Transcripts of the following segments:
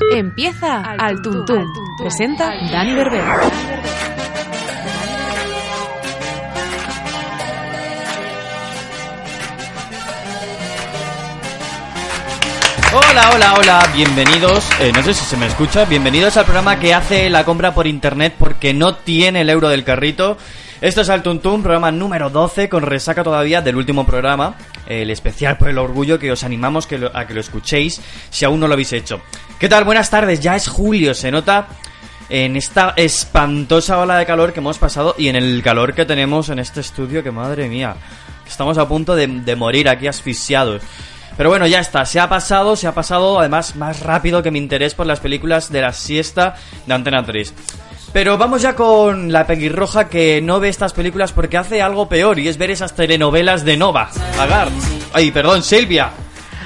Empieza Al Tuntún. Presenta Dani Berber. Hola, hola, hola, bienvenidos, eh, no sé si se me escucha, bienvenidos al programa que hace la compra por internet porque no tiene el euro del carrito. Esto es Al Tuntún, programa número 12, con resaca todavía del último programa, el especial por el orgullo, que os animamos que a que lo escuchéis si aún no lo habéis hecho. ¿Qué tal? Buenas tardes, ya es julio, se nota en esta espantosa ola de calor que hemos pasado y en el calor que tenemos en este estudio, que madre mía, estamos a punto de, de morir aquí asfixiados. Pero bueno, ya está, se ha pasado, se ha pasado además más rápido que mi interés por las películas de la siesta de Antena 3. Pero vamos ya con la peguirroja que no ve estas películas porque hace algo peor y es ver esas telenovelas de Nova. Agar. Ay, perdón, Silvia.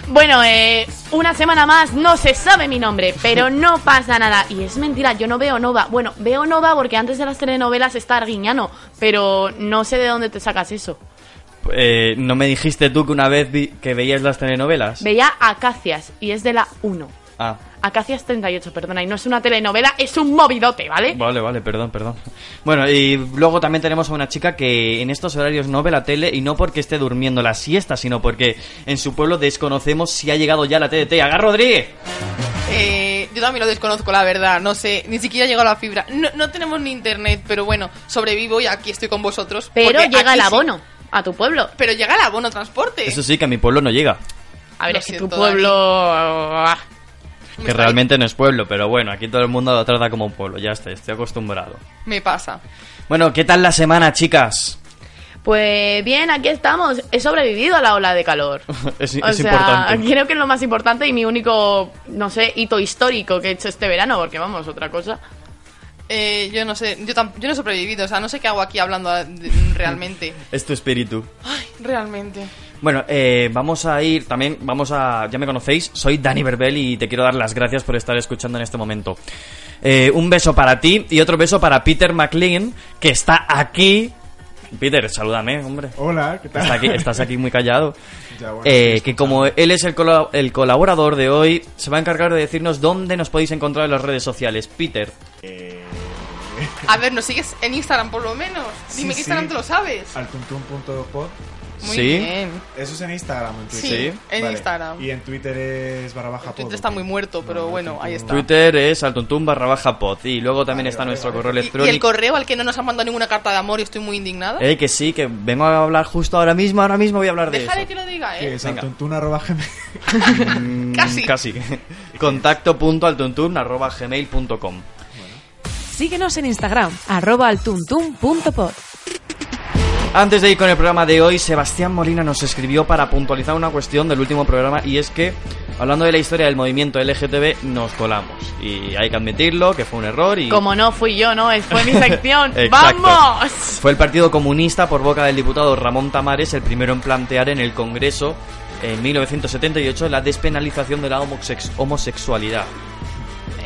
Bueno, eh, una semana más no se sabe mi nombre, pero no pasa nada. Y es mentira, yo no veo Nova. Bueno, veo Nova porque antes de las telenovelas está Arguiñano, pero no sé de dónde te sacas eso. Eh, ¿No me dijiste tú que una vez vi- que veías las telenovelas? Veía Acacias y es de la 1. Ah, Acacias 38, perdona, y no es una telenovela, es un movidote, ¿vale? vale, vale, perdón, perdón. Bueno, y luego también tenemos a una chica que en estos horarios no ve la tele y no porque esté durmiendo la siesta, sino porque en su pueblo desconocemos si ha llegado ya la TDT. ¡Agar Rodríguez! Eh, yo también lo desconozco, la verdad. No sé, ni siquiera llegó la fibra. No, no tenemos ni internet, pero bueno, sobrevivo y aquí estoy con vosotros. Pero llega el sí. abono a tu pueblo. Pero llega el abono transporte. Eso sí, que a mi pueblo no llega. A ver, Lo es que tu pueblo... Que realmente no es pueblo, pero bueno, aquí todo el mundo lo trata como un pueblo. Ya está, estoy acostumbrado. Me pasa. Bueno, ¿qué tal la semana, chicas? Pues bien, aquí estamos. He sobrevivido a la ola de calor. es O es sea, importante. creo que es lo más importante y mi único, no sé, hito histórico que he hecho este verano, porque vamos, otra cosa. Eh, yo no sé, yo, yo no he sobrevivido, o sea, no sé qué hago aquí hablando de- realmente. Es tu espíritu. Ay, realmente. Bueno, eh, vamos a ir también, vamos a, ya me conocéis, soy Dani Berbel y te quiero dar las gracias por estar escuchando en este momento. Eh, un beso para ti y otro beso para Peter McLean, que está aquí. Peter, salúdame, hombre. Hola, ¿qué tal? Estás aquí, estás aquí muy callado. Ya, bueno, Eh, que como él es el, el colaborador de hoy, se va a encargar de decirnos dónde nos podéis encontrar en las redes sociales. Peter, Eh, A ver, ¿nos sigues en Instagram por lo menos? Sí, Dime que sí. Instagram te lo sabes. altuntun.pod. Muy ¿Sí? bien. Eso es en Instagram, en Twitter. Sí, en Vale. Instagram. Y en Twitter es barra baja Twitter pod, está ¿ok? muy muerto, pero bueno, ahí está. Twitter es altuntum barra baja pod y luego también Vale, está vale, nuestro vale. correo Y- Y, electrónico. el correo al que no nos han mandado ninguna carta de amor y estoy muy indignada. Eh, que sí, que vengo a hablar justo ahora mismo, ahora mismo voy a hablar de Déjale eso. que lo diga, Que ¿eh? es Venga. altuntun arroba gmail. Casi. Casi. Contacto.altuntum arroba gmail.com Síguenos en Instagram, arroba altuntum.pod. Antes de ir con el programa de hoy, Sebastián Molina nos escribió para puntualizar una cuestión del último programa y es que, hablando de la historia del movimiento LGTB, nos colamos. Y hay que admitirlo, que fue un error y... Como no fui yo, ¿no? Fue mi sección. ¡Vamos! Fue el Partido Comunista, por boca del diputado Ramón Tamares, el primero en plantear en el Congreso en 1978 la despenalización de la homosex- homosexualidad.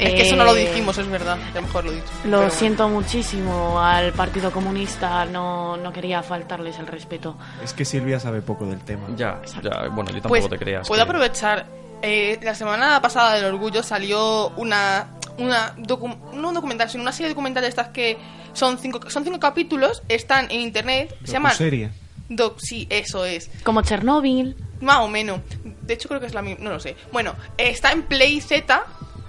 Es que eso no lo Eh, dijimos, es verdad. Ya mejor lo he dicho. Lo bueno. siento muchísimo al Partido Comunista, no, no quería faltarles el respeto. Es que Silvia sabe poco del tema. Ya, ya, bueno, yo tampoco Pues te creas. puedo que- aprovechar. eh, la semana pasada del orgullo salió una una docu- no un documental, sino una serie de documentales estas que son cinco son cinco capítulos, están en internet, se llaman serie. Doc, sí, eso es. Como Chernóbil. Más o menos. De hecho, creo que es la misma. No lo sé. Bueno, está en Play Z.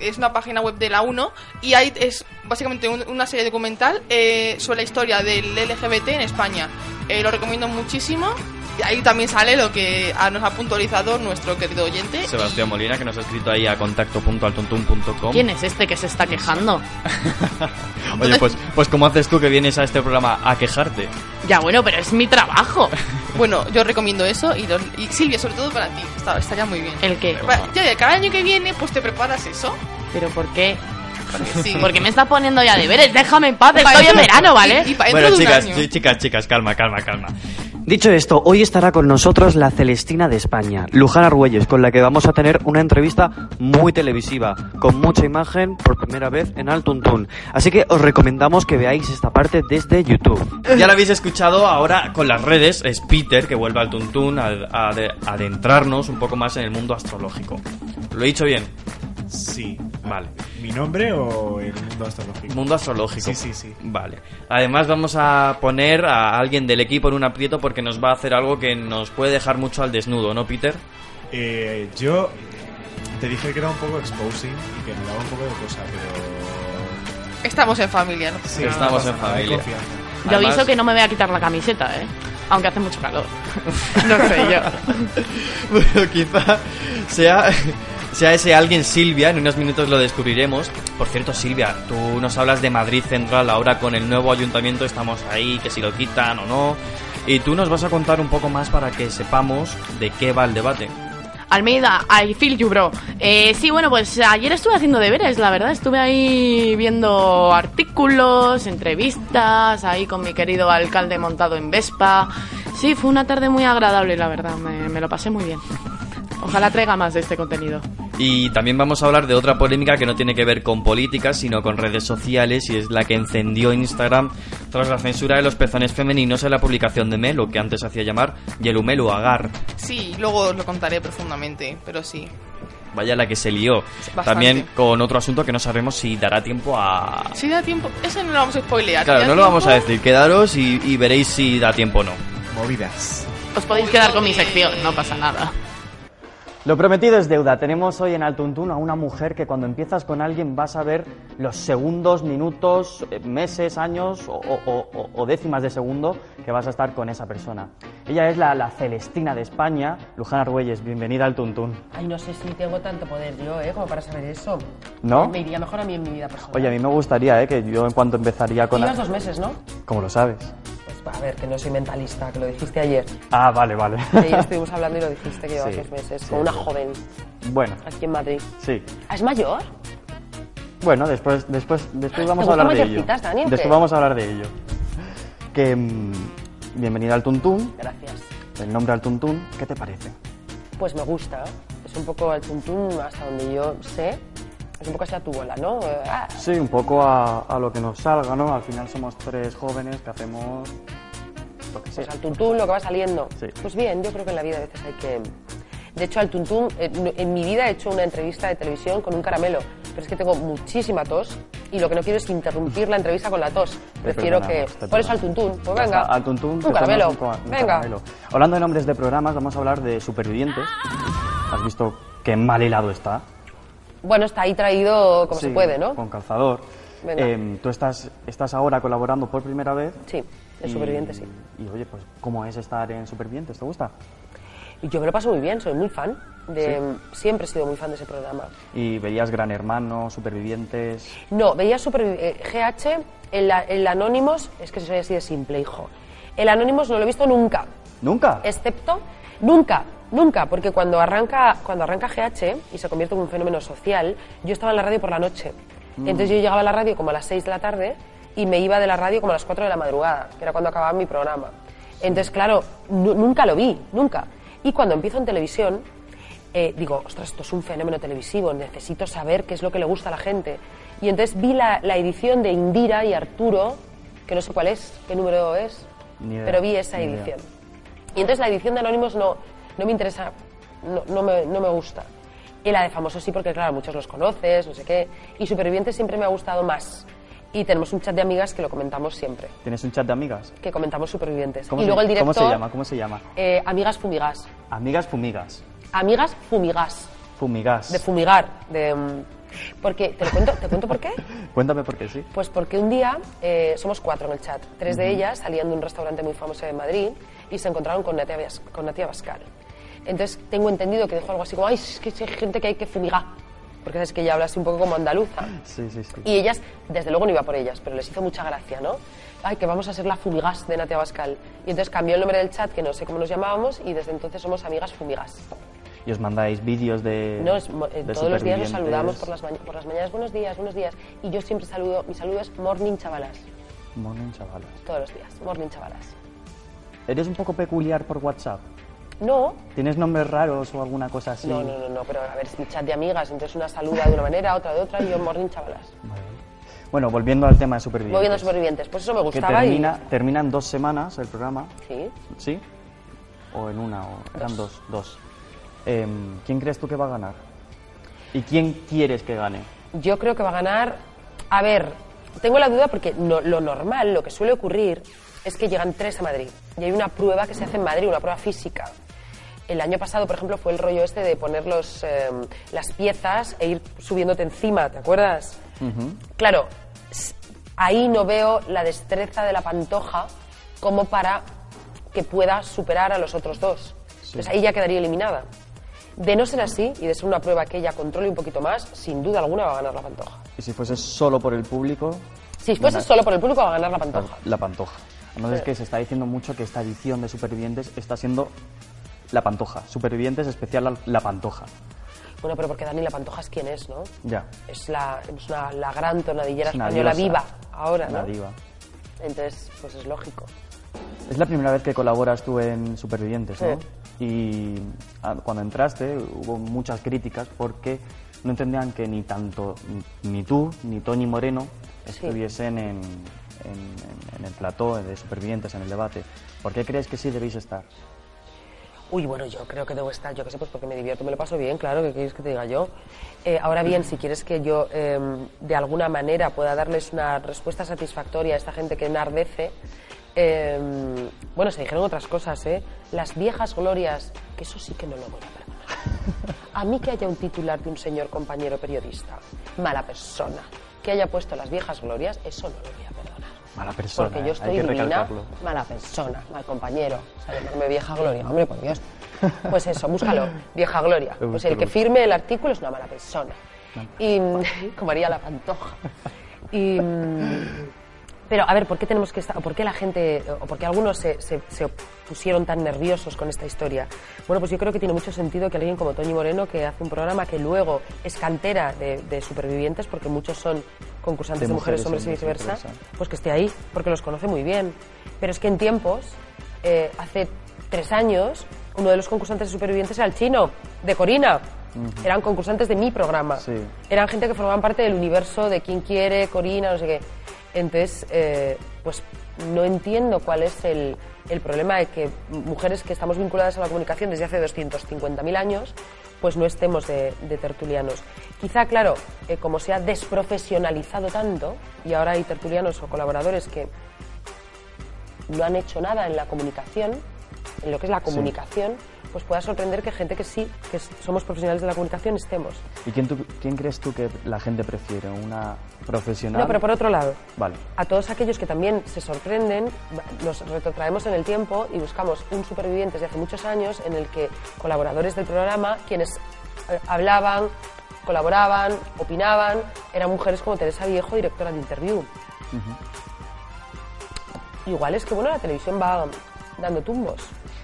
Es una página web de la 1. Y ahí es básicamente un- una serie documental eh, sobre la historia del LGBT en España. Eh, lo recomiendo muchísimo. Y ahí también sale lo que nos ha puntualizado nuestro querido oyente. Sebastián Molina, que nos ha escrito ahí a contacto.altuntum.com. ¿Quién es este que se está quejando? Oye, pues, pues ¿cómo haces tú que vienes a este programa a quejarte? Ya bueno, pero es mi trabajo. Bueno, yo recomiendo eso. Y, los- y Silvia, sobre todo para ti. Está- estaría muy bien. ¿El qué? Ya, ya, cada año que viene, pues te preparas eso. ¿Pero por qué? Porque sí. Porque me estás poniendo ya deberes. Déjame en paz, Pa' estoy en verano, ¿vale? Y, y Bueno, chicas, chicas, chicas, calma, calma, calma. Dicho esto, hoy estará con nosotros la Celestina de España, Luján Argüelles, con la que vamos a tener una entrevista muy televisiva, con mucha imagen por primera vez en Altuntún. Así que os recomendamos que veáis esta parte desde YouTube. Ya lo habéis escuchado, ahora con las redes es Peter que vuelve al Tuntún a, a de- adentrarnos un poco más en el mundo astrológico. ¿Lo he dicho bien? Sí. Vale. ¿Mi nombre o el mundo astrológico? Mundo astrológico. Sí, sí, sí. Vale. Además vamos a poner a alguien del equipo en un aprieto porque nos va a hacer algo que nos puede dejar mucho al desnudo, ¿no, Peter? Eh, yo te dije que era un poco exposing y que me daba un poco de cosa, pero... Estamos en familia, ¿no? Sí, Estamos no en familia. Yo Además- aviso que no me voy a quitar la camiseta, ¿eh? Aunque hace mucho calor. no sé yo. bueno, quizá sea, sea ese alguien Silvia, en unos minutos lo descubriremos. Por cierto, Silvia, tú nos hablas de Madrid Central, ahora con el nuevo ayuntamiento estamos ahí, que si lo quitan o no. Y tú nos vas a contar un poco más para que sepamos de qué va el debate. Almeida, I feel you, bro. Eh, sí, bueno, pues ayer estuve haciendo deberes, la verdad. Estuve ahí viendo artículos, entrevistas, ahí con mi querido alcalde montado en Vespa. Sí, fue una tarde muy agradable, la verdad. Me, me lo pasé muy bien. Ojalá traiga más de este contenido. Y también vamos a hablar de otra polémica que no tiene que ver con política, sino con redes sociales, y es la que encendió Instagram tras la censura de los pezones femeninos en la publicación de Melo, que antes hacía llamar Yelumelu Agar. Sí, luego os lo contaré profundamente, pero sí. Vaya la que se lió. Bastante. También con otro asunto que no sabemos si dará tiempo a... Si da tiempo, ese no lo vamos a spoilear. Claro, no lo vamos a decir. Quedaros y, y veréis si da tiempo o no. Movidas. Os podéis quedar con mi sección, no pasa nada. Lo prometido es deuda. Tenemos hoy en Altuntún a una mujer que cuando empiezas con alguien vas a ver los segundos, minutos, eh, meses, años o, o- décimas de segundo que vas a estar con esa persona. Ella es la, la Celestina de España. Luján Argüelles, bienvenida al Tuntún. Ay, no sé si tengo tanto poder yo, ¿eh? Como para saber eso. ¿No? Me iría mejor a mí en mi vida personal. Oye, a mí me gustaría eh, que yo en cuanto empezaría con... Llevas dos meses, ¿no? ¿Cómo lo sabes? A ver, que no soy mentalista, que lo dijiste ayer. Ah, vale, vale. Ayer estuvimos hablando y lo dijiste que llevas Sí, dos meses. sí, Con una sí. joven bueno, aquí en Madrid. sí. ¿Ah, ¿Es mayor? Bueno, después, después, después ¿Te vamos a hablar de ello. Dani? Después vamos a hablar de ello. Que mm, bienvenida al Tuntún. Gracias. El nombre al Tuntún, ¿qué te parece? Pues me gusta. Es un poco al tuntún hasta donde yo sé. Es un poco así a tu bola, ¿no? Eh, ah, Sí, un poco a, a lo que nos salga, ¿no? Al final somos tres jóvenes que hacemos lo que sea. Pues al tuntún lo que va saliendo. Sí. Pues bien, yo creo que en la vida a veces hay que... De hecho, al tuntún, en, en mi vida he hecho una entrevista de televisión con un caramelo, pero es que tengo muchísima tos y lo que no quiero es interrumpir la entrevista con la tos. Prefiero que... Por eso al tuntún. Pues venga. está, al Tuntún. Un caramelo. un ca- un venga. caramelo. Hablando de nombres de programas, vamos a hablar de Supervivientes. ¿Has visto qué mal helado está? Bueno, está ahí traído como Sí, se puede, ¿no? Con calzador. Em, tú estás, estás ahora colaborando por primera vez. Sí, en Supervivientes sí. Y oye, pues, ¿cómo es estar en Supervivientes? ¿Te gusta? Y yo me lo paso muy bien, soy muy fan. De, Siempre he sido muy fan de ese programa. Y veías Gran Hermano, Supervivientes. No, veía Supervi- eh, GH, el, el Anonymous, es que soy así de simple, hijo. El Anonymous no lo he visto nunca, ¿Nunca? excepto, nunca, nunca, porque cuando arranca, cuando arranca GH y se convierte en un fenómeno social, yo estaba en la radio por la noche. Entonces yo llegaba a la radio como a las 6 de la tarde y me iba de la radio como a las 4 de la madrugada, que era cuando acababa mi programa. Entonces, claro, nu- nunca lo vi, nunca. Y cuando empiezo en televisión, eh, digo, ostras, esto es un fenómeno televisivo, necesito saber qué es lo que le gusta a la gente. Y entonces vi la, la edición de Indira y Arturo, que no sé cuál es, qué número es, pero vi esa edición. Y entonces la edición de Anónimos no, no me interesa, no, no me, no me gusta. Y la de Famosos sí, porque claro, muchos los conoces, no sé qué. Y Supervivientes siempre me ha gustado más. Y tenemos un chat de amigas que lo comentamos siempre, ¿Tienes un chat de amigas? que comentamos Supervivientes. ¿Cómo y se- luego el director... ¿Cómo se llama? ¿Cómo se llama? eh, amigas Fumigas. Amigas fumigas. Amigas Fumigas. Fumigas. De fumigar. De, mm, porque, ¿te, lo cuento, ¿Te cuento por qué? Cuéntame por qué sí. Pues porque un día eh, somos cuatro en el chat. Tres de ellas salían de un restaurante muy famoso de Madrid y se encontraron con Natia, con Natia Bascal. Entonces tengo entendido que dijo algo así como, ay, es que hay gente que hay que fumigar. Porque sabes que ella habla así un poco como andaluza. Sí, sí, sí. Y ellas, desde luego no iba por ellas, pero les hizo mucha gracia, ¿no? Ay, que vamos a ser la fumigas de Natia Bascal. Y entonces cambió el nombre del chat, que no sé cómo nos llamábamos, y desde entonces somos amigas fumigas. Y os mandáis vídeos de. No, es eh, de todos los días nos saludamos por las, por las mañanas, buenos días, buenos días. Y yo siempre saludo, mi saludo es morning chavalas, Morning, chavalas. todos los días, morning chavalas. ¿Eres un poco peculiar por WhatsApp? No, ¿Tienes nombres raros o alguna cosa así? no, no, no, no, pero a ver, chat de amigas, entonces una saluda de una manera, otra de otra, y yo morning chavalas. Vale. Bueno, volviendo al tema de supervivientes. Moviendo supervivientes, pues eso me Que gustaba termina, termina en dos semanas el programa. Sí, ¿sí? ¿O en una? O eran dos. Dos. Em, ¿Quién crees tú que va a ganar? ¿Y quién quieres que gane? Yo creo que va a ganar. A ver, tengo la duda porque no- lo normal, lo que suele ocurrir, es que llegan tres a Madrid. Y hay una prueba que se hace en Madrid, una prueba física. El año pasado, por ejemplo, fue el rollo este de poner los, eh, las piezas e ir subiéndote encima, ¿te acuerdas? Claro, ahí no veo la destreza de la pantoja como para que pueda superar a los otros dos. Entonces ahí ya quedaría eliminada. De no ser así y de ser una prueba que ella controle un poquito más, sin duda alguna va a ganar la pantoja. Y si fuese solo por el público, Si fuese Ganar. solo por el público, va a ganar la la, pantoja. la pantoja. Además es que se está diciendo mucho que esta edición de Supervivientes está siendo la pantoja. Supervivientes especial la, la pantoja. Bueno, pero porque Dani la pantoja es quien es, ¿no? Ya. Es la, es una- la gran tonadillera Es española diosa. viva ahora, ¿no? diva. Entonces, pues es lógico. Es la primera vez que colaboras tú en Supervivientes, ¿no? Sí. Y ah, cuando entraste hubo muchas críticas porque no entendían que ni tanto ni tú ni Tony Moreno estuviesen en, en- en- en el plató de Supervivientes, en el debate. ¿Por qué crees que sí debéis estar? Uy, bueno, yo creo que debo estar, yo qué sé, pues porque me divierto, me lo paso bien, claro, ¿qué quieres que te diga yo? Eh, ahora bien, si quieres que yo eh, de alguna manera pueda darles una respuesta satisfactoria a esta gente que enardece, eh, bueno, se dijeron otras cosas, ¿eh? Las viejas glorias, que eso sí que no lo voy a perdonar. A mí que haya un titular de un señor compañero periodista, mala persona, que haya puesto las viejas glorias, eso no lo voy a perdonar. Mala persona. Porque ¿eh? yo estoy Hay que divina, recalcarlo. mala persona, mal compañero. O sea, llamarme vieja gloria, hombre, por Dios. Pues eso, búscalo, vieja gloria. Lo Pues el que firme el artículo es una mala persona. Y como haría la pantoja. Y, pero a ver, ¿por qué tenemos que estar, o por qué la gente, o por qué algunos se, se- se pusieron tan nerviosos con esta historia? Bueno, pues yo creo que tiene mucho sentido que alguien como Toñi Moreno, que hace un programa que luego es cantera de, de supervivientes, porque muchos son concursantes De de, mujeres, hombres y viceversa, pues que esté ahí, porque los conoce muy bien. Pero es que en tiempos, eh, hace tres años, uno de los concursantes de supervivientes era el chino, de Corina. Eran concursantes de mi programa. Sí. Eran gente que formaban parte del universo de quién quiere, Corina, no sé qué. Entonces, eh, pues no entiendo cuál es el, el problema de que mujeres que estamos vinculadas a la comunicación desde hace 250.000 años, pues no estemos de, de tertulianos. Quizá, claro, eh, como se ha desprofesionalizado tanto, y ahora hay tertulianos o colaboradores que no han hecho nada en la comunicación, en lo que es la comunicación, pues pueda sorprender que gente que sí, que somos profesionales de la comunicación, estemos. ¿Y quién, tú- quién crees tú que la gente prefiere? ¿Una profesional? No, pero por otro lado, Vale. a todos aquellos que también se sorprenden, nos retrotraemos en el tiempo y buscamos un superviviente de hace muchos años en el que colaboradores del programa, quienes eh, hablaban, colaboraban, opinaban, eran mujeres como Teresa Viejo, directora de Interview. Igual es que, bueno, la televisión va dando tumbos.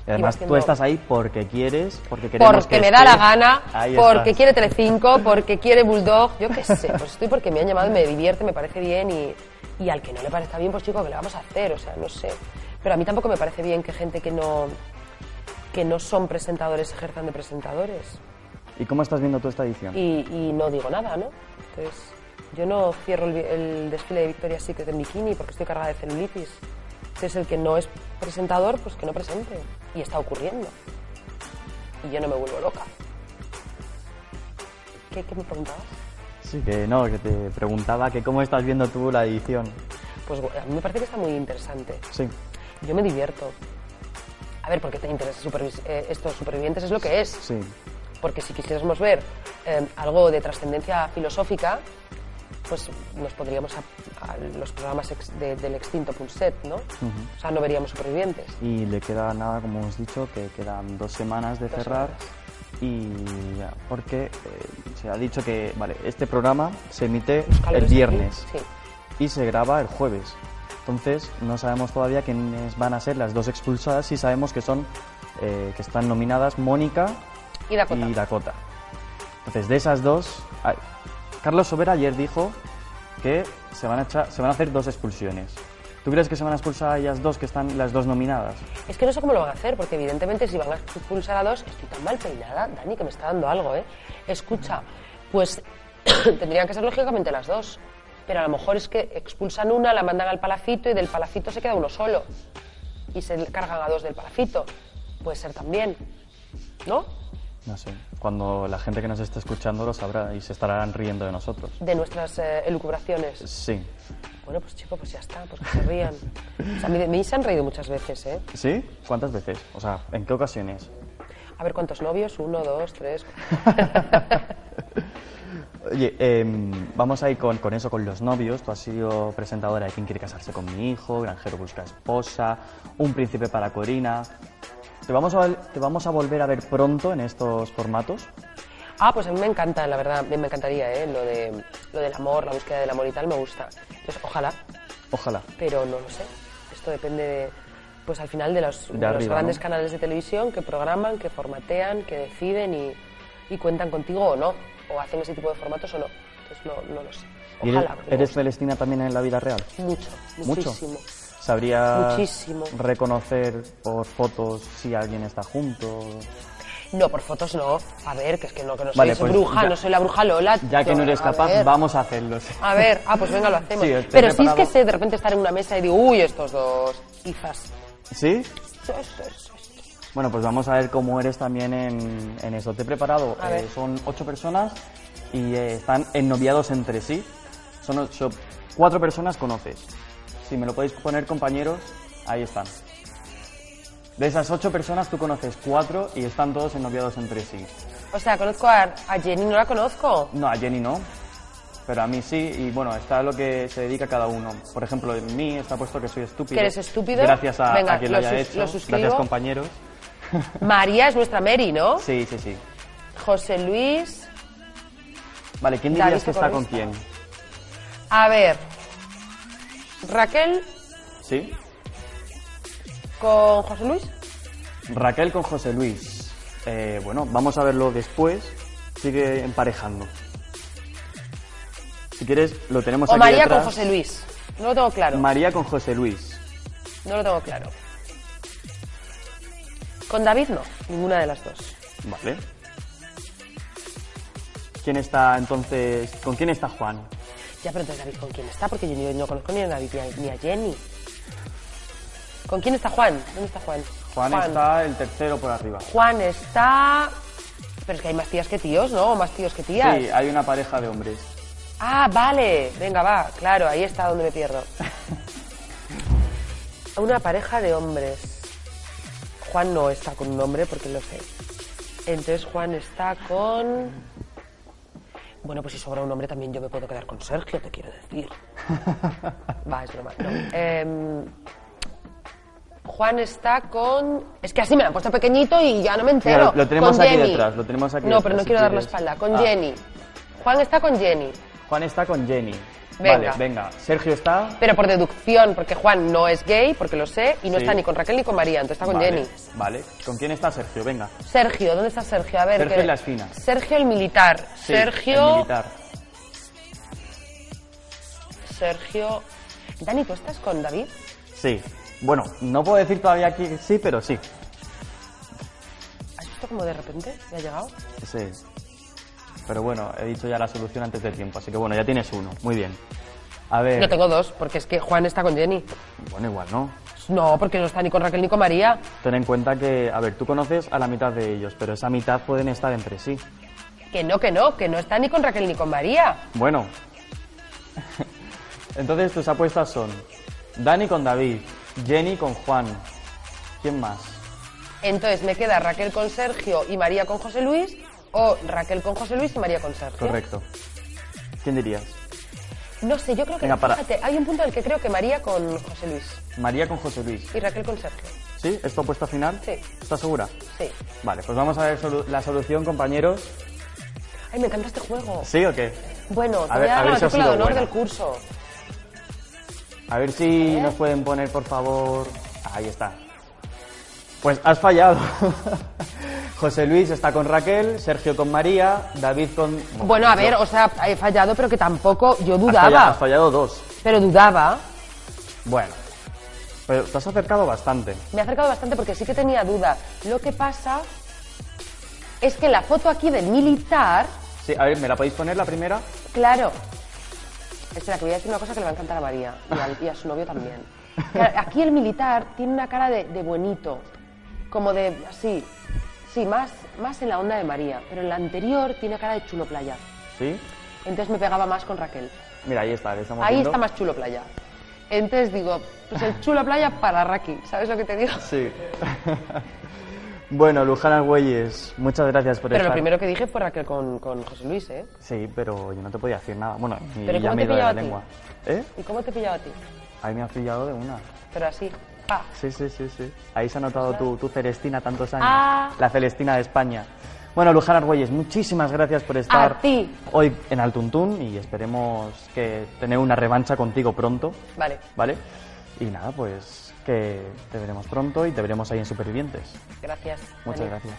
Además tú estás ahí porque quieres, porque queremos porque que me da la gana, Ahí porque estás. quiere Telecinco, porque quiere Bulldog, yo qué sé, pues estoy porque me han llamado y me divierte, me parece bien y, y al que no le parezca bien, pues chico, ¿qué le vamos a hacer? O sea, no sé. Pero a mí tampoco me parece bien que gente que no, que no son presentadores ejerzan de presentadores. ¿Y cómo estás viendo tú esta edición? Y, y no digo nada, ¿no? Entonces, yo no cierro el, desfile de Victoria's Secret en bikini porque estoy cargada de celulitis. Si es el que no es presentador, pues que no presente. Y está ocurriendo. Y yo no me vuelvo loca. ¿Qué, qué me preguntabas? Sí, que no, que te preguntaba que cómo estás viendo tú la edición. Pues a mí me parece que está muy interesante. Sí. Yo me divierto. A ver, ¿por qué te interesa supervis- eh, estos supervivientes? Es lo que es. Sí. Porque si quisiéramos ver eh, algo de trascendencia filosófica, pues nos pondríamos a, a los programas ex- de- del extinto Punset, ¿no? O sea, no veríamos supervivientes. Y le queda nada, como hemos dicho, que quedan dos semanas de Dos cerrar. Y ya, porque eh, se ha dicho que, vale, este programa se emite el viernes Sí. y se graba el jueves. Entonces, no sabemos todavía quiénes van a ser las dos expulsadas. Sí sabemos que son, eh, que están nominadas Mónica Y Dakota. y Dakota. Entonces, de esas dos, Carlos Sobera ayer dijo que se van, a echar- se van a hacer dos expulsiones. ¿Tú crees que se van a expulsar a ellas dos que están las dos nominadas? Es que no sé cómo lo van a hacer, porque evidentemente si van a expulsar a dos, estoy tan mal peinada, Dani, que me está dando algo, ¿eh? Escucha, pues tendrían que ser lógicamente las dos. Pero a lo mejor es que expulsan una, la mandan al palacito y del palacito se queda uno solo. Y se cargan a dos del palacito. Puede ser también. ¿No? No sé. Cuando la gente que nos esté escuchando lo sabrá y se estarán riendo de nosotros. De nuestras eh, elucubraciones. Sí. Bueno, pues chico, pues ya está, pues que se rían. O sea, mí se han reído muchas veces, ¿eh? ¿Sí? ¿Cuántas veces? O sea, ¿en qué ocasiones? A ver, ¿cuántos novios? Uno, dos, tres. Oye, em, vamos a ir con, con eso, con los novios. Tú has sido presentadora de ¿Quién quiere casarse con mi hijo? Granjero busca esposa, Un príncipe para Corina. ¿Te vamos, a, ¿Te vamos a volver a ver pronto en estos formatos? Ah, pues a mí me encanta, la verdad, me encantaría, ¿eh? Lo, de, lo del amor, la búsqueda del amor y tal, me gusta. Entonces, ojalá, Ojalá. pero no lo sé. Esto depende, de, pues al final, de los, De de los grandes ¿no? canales de televisión que programan, que formatean, que deciden y, y cuentan contigo o no, o hacen ese tipo de formatos o no. Entonces, no, no lo sé. ¿Y eres, Ojalá. eres. Celestina también en la vida real? Mucho, ¿Mucho? ¿Sabría Muchísimo. reconocer por fotos si alguien está junto? No, por fotos no. A ver, que es que no, que no soy Vale, pues bruja, ya- no soy la bruja Lola. Ya que no eres capaz, ver. vamos a hacerlo. sí. A ver, ah, pues venga, lo hacemos. Sí, Pero sí es que sé de repente estar en una mesa y digo, uy, estos dos, quizás. ¿Sí? Sí, sí, sí. Bueno, pues vamos a ver cómo eres también en, en eso. Te he preparado, eh, son ocho personas y eh, están ennoviados entre sí. Son ocho, cuatro personas conoces. Si me lo podéis poner compañeros, ahí están. De esas ocho personas tú conoces cuatro y están todos ennoviados entre sí. O sea, conozco a, a Jenny, no la conozco. No, a Jenny no, pero a mí sí, y bueno, está lo que se dedica cada uno. Por ejemplo, en mí está puesto que soy estúpido. ¿Que eres estúpido? Gracias a, Venga, a quien lo haya hecho. lo. Gracias, compañeros. María es nuestra Mary, ¿no? Sí, sí, sí. José Luis. Vale, ¿quién dirías que está con quién? A ver. Raquel ¿Sí? con José Luis. Raquel con José Luis. Eh, bueno, vamos a verlo después. Sigue emparejando. Si quieres, lo tenemos O aquí María detrás. con José Luis. No lo tengo claro. María con José Luis. No lo tengo claro. Con David no, ninguna de las dos. Vale. ¿Quién está entonces? ¿Con quién está Juan? Ya, pero entonces David, ¿con quién está? Porque yo no conozco ni a David ni a, ni a Jenny. ¿Con quién está Juan? ¿Dónde está Juan? Juan, está el tercero por arriba. Juan está... Pero es que hay más tías que tíos, ¿no? Más tíos que tías. Sí, hay una pareja de hombres. Ah, vale. Venga, va. Claro, ahí está donde me pierdo. Una pareja de hombres. Juan no está con un hombre porque lo sé. Entonces Juan está con... Bueno, pues si sobra un hombre también yo me puedo quedar con Sergio, te quiero decir. Va, es broma. No. Em, Juan está con... Es que así me lo han puesto pequeñito y ya no me entero. Mira, lo- lo tenemos Con aquí Jenny. detrás, lo tenemos aquí No, pero no si quiero dar la espalda. Con Ah. Jenny. Juan está con Jenny. Juan está con Jenny. Venga. Vale, venga. Sergio está. Pero por deducción, porque Juan no es gay, porque lo sé, y no Sí. está ni con Raquel ni con María, entonces está con vale, Jenny. Vale. ¿Con quién está Sergio? Venga. Sergio, ¿dónde está Sergio? A ver. Sergio que- en la esquina. Sergio el militar. Sí, Sergio. el militar. Sergio. Dani, ¿tú estás con David? Sí. Bueno, no puedo decir todavía que sí, pero sí. ¿Has visto como de repente me ha llegado? Sí. Pero bueno, he dicho ya la solución antes de tiempo, así que bueno, ya tienes uno. Muy bien. A ver. Yo tengo dos, porque es que Juan está con Jenny. Bueno, igual no. No, porque no está ni con Raquel ni con María. Ten en cuenta que, a ver, tú conoces a la mitad de ellos, pero esa mitad pueden estar entre sí. Que no, que no, que no está ni con Raquel ni con María. Bueno. Entonces tus apuestas son Dani con David, Jenny con Juan. ¿Quién más? Entonces me queda Raquel con Sergio y María con José Luis, o Raquel con José Luis y María con Sergio. Correcto. ¿Quién dirías? No sé, yo creo que, Venga, para. fíjate, hay un punto en el que creo que María con José Luis María con José Luis. y Raquel con Sergio. ¿Sí? ¿Es tu apuesta final? Sí. ¿Estás segura? Sí. Vale, pues vamos a ver solu- la solución, compañeros. Ay, me encanta este juego. ¿Sí o qué? Bueno, te A voy ver- a dar la matrícula de honor buena. del curso. A ver si nos pueden poner, por favor. Ahí está. Pues has fallado. José Luis está con Raquel, Sergio con María, David con. Bueno, a ver, o sea, he fallado, pero que tampoco, yo Has dudaba, fallado, has fallado dos. pero dudaba. Bueno. Pero te has acercado bastante. Me he acercado bastante porque sí que tenía duda. Lo que pasa es que la foto aquí del militar, Sí, a ver, ¿me la podéis poner la primera? claro. Espera, que voy a decir una cosa que le va a encantar a María y, a su novio también. Aquí el militar tiene una cara de, de buenito, como de así, Sí, más, más en la onda de María, pero en la anterior tiene cara de chulo playa. ¿Sí? Entonces me pegaba más con Raquel. Mira, ahí está, le estamos Ahí viendo. está más chulo playa. Entonces digo, pues el chulo playa para Raki, ¿sabes lo que te digo? Sí. bueno, Luján Argüelles, muchas gracias por Pero lo estar. primero que dije fue Raquel con, con José Luis, ¿eh? Sí, pero yo no te podía decir nada. Bueno, y ¿Pero ya me te iba de la lengua. ¿Eh? ¿Y cómo te pillaba a ti? Ahí me has pillado de una. Pero así, pa. Sí, sí, sí, sí. Ahí se ha notado tu, tu Celestina tantos años. Ah. La Celestina de España. Bueno, Luján Argüelles, muchísimas gracias por estar A ti. hoy en Altuntún y esperemos que tener una revancha contigo pronto, Vale, ¿vale? Y nada, pues que te veremos pronto y te veremos ahí en Supervivientes. gracias. Muchas gracias.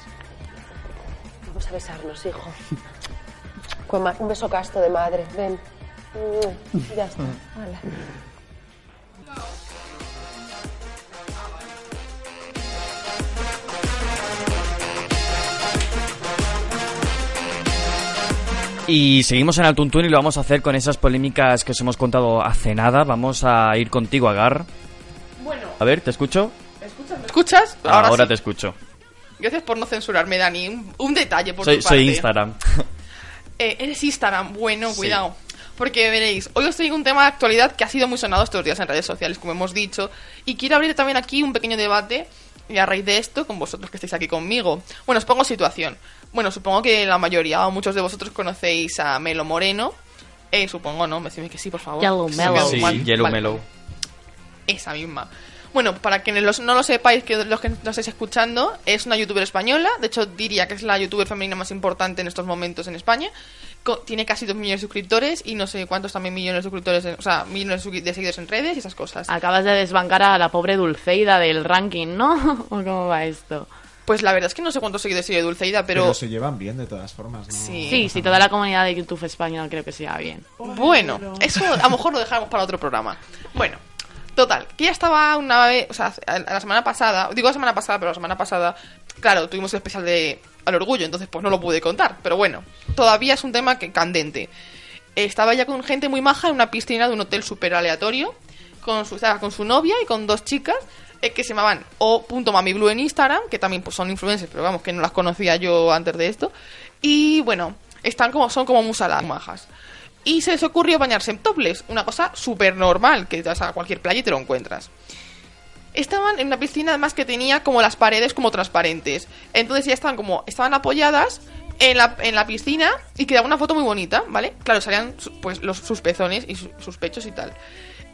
Vamos a besarnos, hijo. Un beso casto de madre, ven. Ya está. Hala. Y seguimos en Altuntún y lo vamos a hacer con esas polémicas que os hemos contado hace nada. Vamos a ir contigo, Agar. Bueno, A ver, ¿te escucho? ¿me escuchas? Ahora, sí. te escucho. Gracias por no censurarme, Dani. Un, un detalle por Soy, tu parte. soy Instagram. Eh, eres Instagram, bueno, Sí. cuidado. Porque veréis, hoy os traigo un tema de actualidad que ha sido muy sonado estos días en redes sociales, como hemos dicho, y quiero abrir también aquí un pequeño debate y a raíz de esto, con vosotros que estáis aquí conmigo. Bueno, os pongo situación. Bueno, supongo que la mayoría o muchos de vosotros conocéis a Melo Moreno. Eh, supongo, ¿no? Decidme que sí, por favor. Yellow Sí, Mellow. Sí, Vale. Yellow Vale. Mellow. Esa misma. Bueno, para quienes los- no lo sepáis, que los que nos estáis escuchando, es una youtuber española. De hecho, diría que es la youtuber femenina más importante en estos momentos en España. Co- tiene casi dos millones de suscriptores y no sé cuántos también millones de suscriptores, en- o sea, millones de de seguidores en redes y esas cosas. Acabas de desbancar a la pobre Dulceida del ranking, ¿no? ¿O cómo va esto? Pues la verdad es que no sé cuántos seguidores sigue Dulceida, pero, Pero se llevan bien de todas formas, ¿no? Sí. Sí, sí, toda la comunidad de YouTube español creo que sea bien. bueno, eso a lo mejor lo dejamos para otro programa. Bueno, total, que ya estaba una vez, o sea, la semana pasada, digo la semana pasada, pero la semana pasada, claro, tuvimos el especial de al orgullo, entonces pues no lo pude contar, pero bueno, todavía es un tema que candente. Estaba ya con gente muy maja en una piscina de un hotel súper aleatorio, con su, estaba con su novia y con dos chicas que se llamaban o.mamiblue en Instagram, que también pues, son influencers, pero vamos, que no las conocía yo antes de esto. Y bueno, están como, son como muy saladas, majas. Y se les ocurrió bañarse en topless, una cosa súper normal, que vas a cualquier playa y te lo encuentras. Estaban en una piscina además que tenía como las paredes como transparentes. Entonces ya estaban como, estaban apoyadas en la, en la piscina y quedaba una foto muy bonita, ¿vale? Claro, salían pues los, sus pezones y su- sus pechos y tal.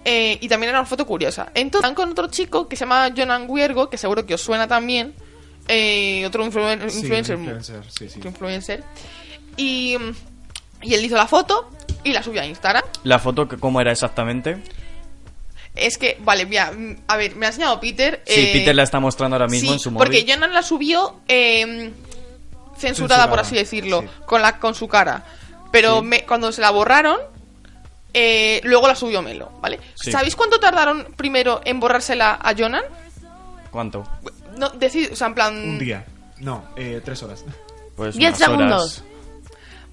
Eh, y también era una foto curiosa. Entonces están con otro chico que se llama Jonan Huergo, que seguro que os suena también. eh, otro influen- Sí, influencer. influencer, sí, sí. otro influencer. Y, y él hizo la foto y la subió a Instagram. La foto, que- ¿cómo era exactamente? Es que, vale, mira, a ver, me ha enseñado Peter. Sí, eh, Peter la está mostrando ahora mismo sí, en su móvil. Porque Jonan la subió eh, censurada, Censurada, por así decirlo, sí. con, la, con su cara. Pero Sí. me- cuando se la borraron, eh, luego la subió Melo, ¿vale? Sí. ¿Sabéis cuánto tardaron primero en borrársela a Jonan? ¿Cuánto? No, decir, o sea, en plan... Un día. No, eh, tres horas. Pues Diez unas horas. segundos.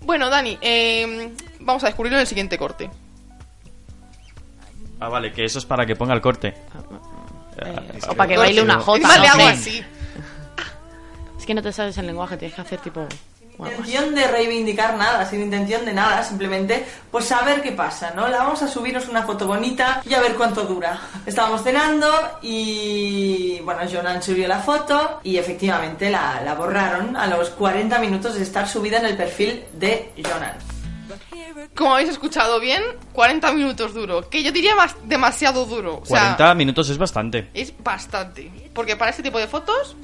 Bueno, Dani, eh, vamos a descubrirlo en el siguiente corte. Ah, vale, que eso es para que ponga el corte. O para que baile una jota, Vale, ¿no? algo Ven. así. Es que no te sabes el lenguaje, tienes que hacer tipo... bueno, intención de reivindicar nada, sin intención de nada, simplemente pues saber qué pasa, ¿no? La vamos a subirnos una foto bonita y a ver cuánto dura. Estábamos cenando y bueno, Jonan subió la foto y efectivamente la, la borraron a los 40 minutos de estar subida en el perfil de Jonan. Como habéis escuchado bien, 40 minutos duro. Que yo diría más demasiado duro. O sea, 40 minutos es bastante. Es bastante. Porque para este tipo de fotos.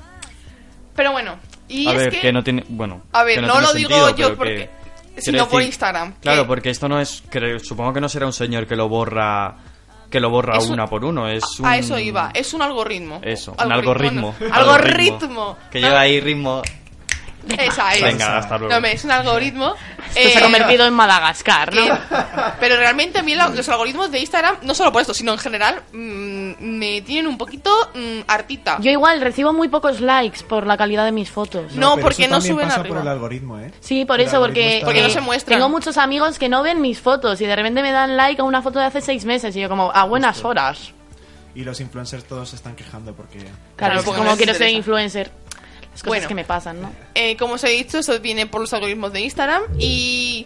Pero bueno. Y a es ver, que. que... no tiene... Bueno, A ver, no lo digo yo porque- que- sino por Instagram, Claro, que- porque esto no es... creo- supongo que no será un señor que lo borra... Que lo borra un- una por uno, es un... A eso iba. Es un algoritmo. Eso, un algoritmo. no. Algoritmo. Que lleva ahí ritmo... Esa es. Venga, hasta luego. No, hombre, es un algoritmo. Esto se ha eh, convertido en Madagascar, ¿no? que- pero realmente a mí los algoritmos de Instagram, no solo por esto, sino en general, mm, me tienen un poquito mm, hartita. Yo igual recibo muy pocos likes por la calidad de mis fotos. No, pero porque eso no también suben pasa arriba. por el algoritmo, ¿eh? Sí, por El eso, algoritmo porque, está- Porque no se muestran. tengo muchos amigos que no ven mis fotos y de repente me dan like a una foto de hace seis meses y yo como, a buenas Justo. horas. Y los influencers todos se están quejando porque... Claro, Claro, es que porque como les quiero ser interesa. influencer. Las cosas Bueno. que me pasan, ¿no? Eh, como os he dicho, eso viene por los algoritmos de Instagram y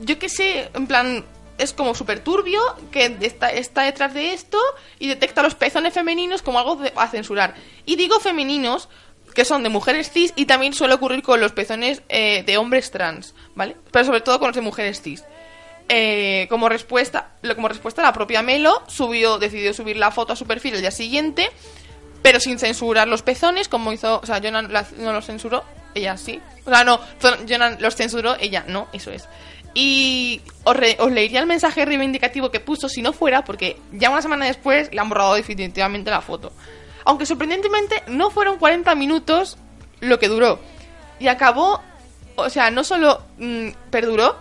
yo qué sé, en plan, es como súper turbio que está, está detrás de esto y detecta los pezones femeninos como algo a censurar. Y digo femeninos que son de mujeres cis y también suele ocurrir con los pezones eh, de hombres trans, ¿vale? Pero sobre todo con los de mujeres cis. Eh, como respuesta, como respuesta la propia Melo subió, decidió subir la foto a su perfil el día siguiente pero sin censurar los pezones, como hizo, o sea, Jonan no los censuró, ella sí. O sea, no, Jonan los censuró, ella no, eso es. Y os, re- leería el mensaje reivindicativo que puso si no fuera, porque ya una semana después le han borrado definitivamente la foto. Aunque sorprendentemente no fueron 40 minutos lo que duró. Y acabó, o sea, no solo mm, perduró,